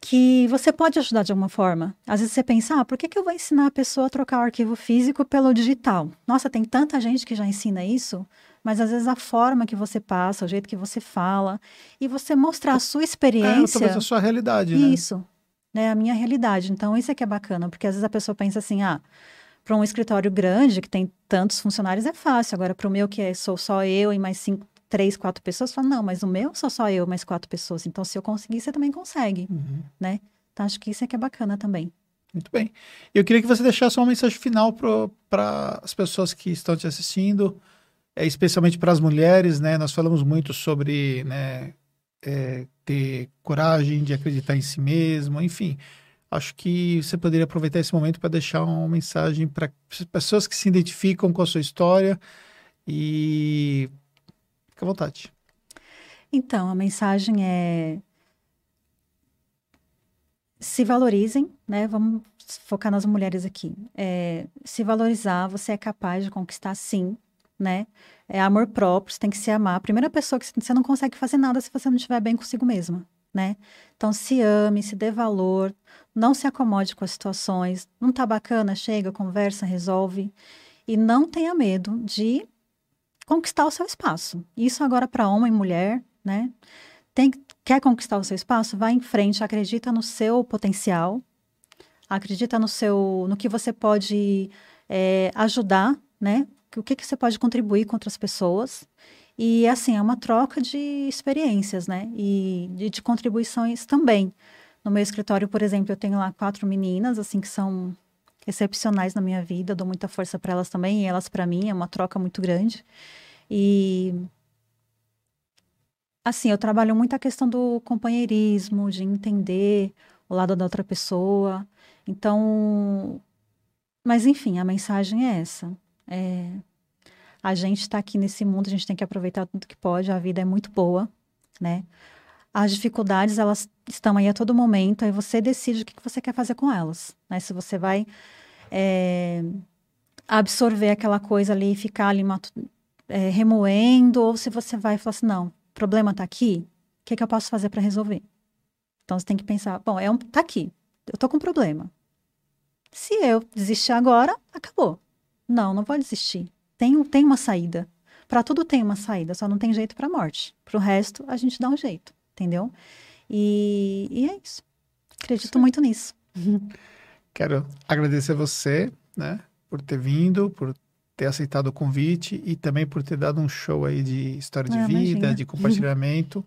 S2: que você pode ajudar de alguma forma. Às vezes você pensa, ah, por que, que eu vou ensinar a pessoa a trocar o arquivo físico pelo digital? Nossa, tem tanta gente que já ensina isso, mas às vezes a forma que você passa, o jeito que você fala, e você mostrar a sua experiência. É,
S1: talvez a sua realidade, né?
S2: Isso, né? A minha realidade. Então, isso é que é bacana, porque às vezes a pessoa pensa assim, ah, para um escritório grande que tem tantos funcionários é fácil. Agora, para o meu, que é, sou só eu e mais cinco, três, quatro pessoas, fala, não, mas o meu sou só eu, mais quatro pessoas. Então, se eu conseguir, você também consegue, uhum. né? Então, acho que isso é que é bacana também.
S1: Muito bem. Eu queria que você deixasse uma mensagem final para as pessoas que estão te assistindo, é, especialmente para as mulheres, né? Nós falamos muito sobre né, é, ter coragem de acreditar em si mesmo, enfim. Acho que você poderia aproveitar esse momento para deixar uma mensagem para pessoas que se identificam com a sua história e Fica à vontade.
S2: Então, a mensagem é se valorizem, né? Vamos focar nas mulheres aqui. É, se valorizar, você é capaz de conquistar sim, né? É amor próprio, você tem que se amar. A primeira pessoa que você não consegue fazer nada se você não estiver bem consigo mesma, né? Então se ame, se dê valor, não se acomode com as situações. Não tá bacana, chega, conversa, resolve. E não tenha medo de conquistar o seu espaço. Isso agora para homem e mulher, né? Tem, quer conquistar o seu espaço? Vá em frente, acredita no seu potencial, acredita no seu, no que você pode é, ajudar, né? O que, que você pode contribuir com outras pessoas. E assim, é uma troca de experiências, né? E de, de contribuições também. No meu escritório, por exemplo, eu tenho lá quatro meninas, assim, que são excepcionais na minha vida, dou muita força para elas também, e elas para mim, é uma troca muito grande. E assim, eu trabalho muito a questão do companheirismo, de entender o lado da outra pessoa. Então, mas enfim, a mensagem é essa. É, a gente está aqui nesse mundo, a gente tem que aproveitar tudo que pode, a vida é muito boa, né? As dificuldades, elas estão aí a todo momento, aí você decide o que você quer fazer com elas, né? Se você vai é, absorver aquela coisa ali e ficar ali é, remoendo, ou se você vai falar assim, não, o problema está aqui, o que, que eu posso fazer para resolver? Então você tem que pensar, bom, é um, tá aqui, eu tô com um problema. Se eu desistir agora, acabou. Não, não vou desistir. Tem, tem uma saída. Para tudo tem uma saída, só não tem jeito para morte. Para o resto, a gente dá um jeito, entendeu? E, e é isso. Acredito Sim. muito nisso.
S1: Quero agradecer você, né, por ter vindo, por ter aceitado o convite e também por ter dado um show aí de história de ah, vida, imagina. de compartilhamento.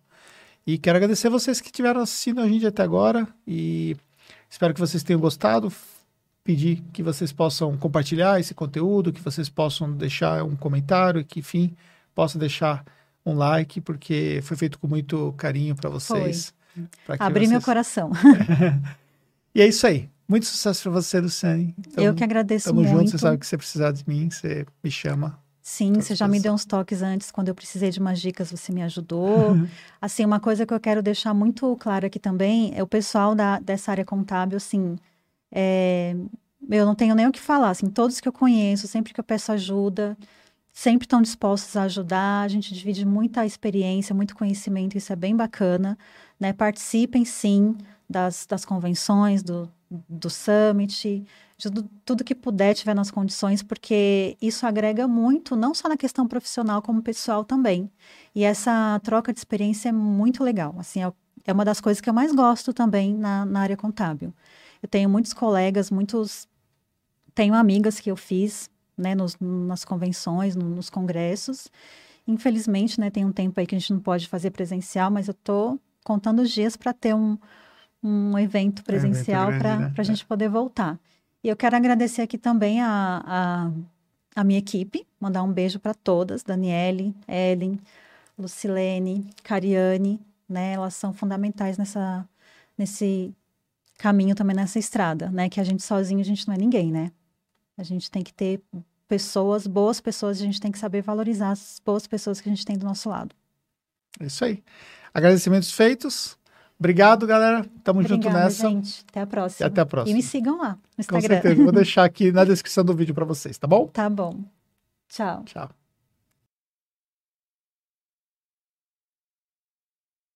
S1: e quero agradecer vocês que tiveram assistindo a gente até agora e espero que vocês tenham gostado. Pedir que vocês possam compartilhar esse conteúdo, que vocês possam deixar um comentário, que enfim, possa deixar um like, porque foi feito com muito carinho para vocês.
S2: Abri vocês... meu coração.
S1: e é isso aí. Muito sucesso para você, Luciane.
S2: Então, eu que agradeço
S1: tamo
S2: muito.
S1: Tamo junto, você sabe que você precisar de mim, você me chama.
S2: Sim, você já me deu uns toques antes, quando eu precisei de umas dicas, você me ajudou. assim, uma coisa que eu quero deixar muito claro aqui também é o pessoal da, dessa área contábil, assim, é, eu não tenho nem o que falar, assim, todos que eu conheço, sempre que eu peço ajuda, sempre estão dispostos a ajudar. A gente divide muita experiência, muito conhecimento, isso é bem bacana. Né? Participem, sim, das, das convenções, do, do summit, de tudo que puder, tiver nas condições, porque isso agrega muito, não só na questão profissional, como pessoal também. E essa troca de experiência é muito legal. Assim, é, é uma das coisas que eu mais gosto também na, na área contábil. Eu tenho muitos colegas, muitos. Tenho amigas que eu fiz né, nos, nas convenções, no, nos congressos. Infelizmente, né, tem um tempo aí que a gente não pode fazer presencial, mas eu estou contando os dias para ter um, um evento presencial é para né? a gente é. poder voltar. E eu quero agradecer aqui também a, a, a minha equipe, mandar um beijo para todas, Daniele, Ellen, Lucilene, Cariane, né? Elas são fundamentais nessa, nesse caminho também nessa estrada, né? Que a gente sozinho, a gente não é ninguém, né? A gente tem que ter pessoas, boas pessoas, a gente tem que saber valorizar as boas pessoas que a gente tem do nosso lado.
S1: É isso aí. Agradecimentos feitos. Obrigado, galera. Tamo
S2: Obrigada,
S1: junto nessa.
S2: gente. Até a próxima.
S1: E até a próxima.
S2: E me sigam lá no Instagram.
S1: Com certeza. Vou deixar aqui na descrição do vídeo para vocês, tá bom?
S2: Tá bom. Tchau.
S1: Tchau.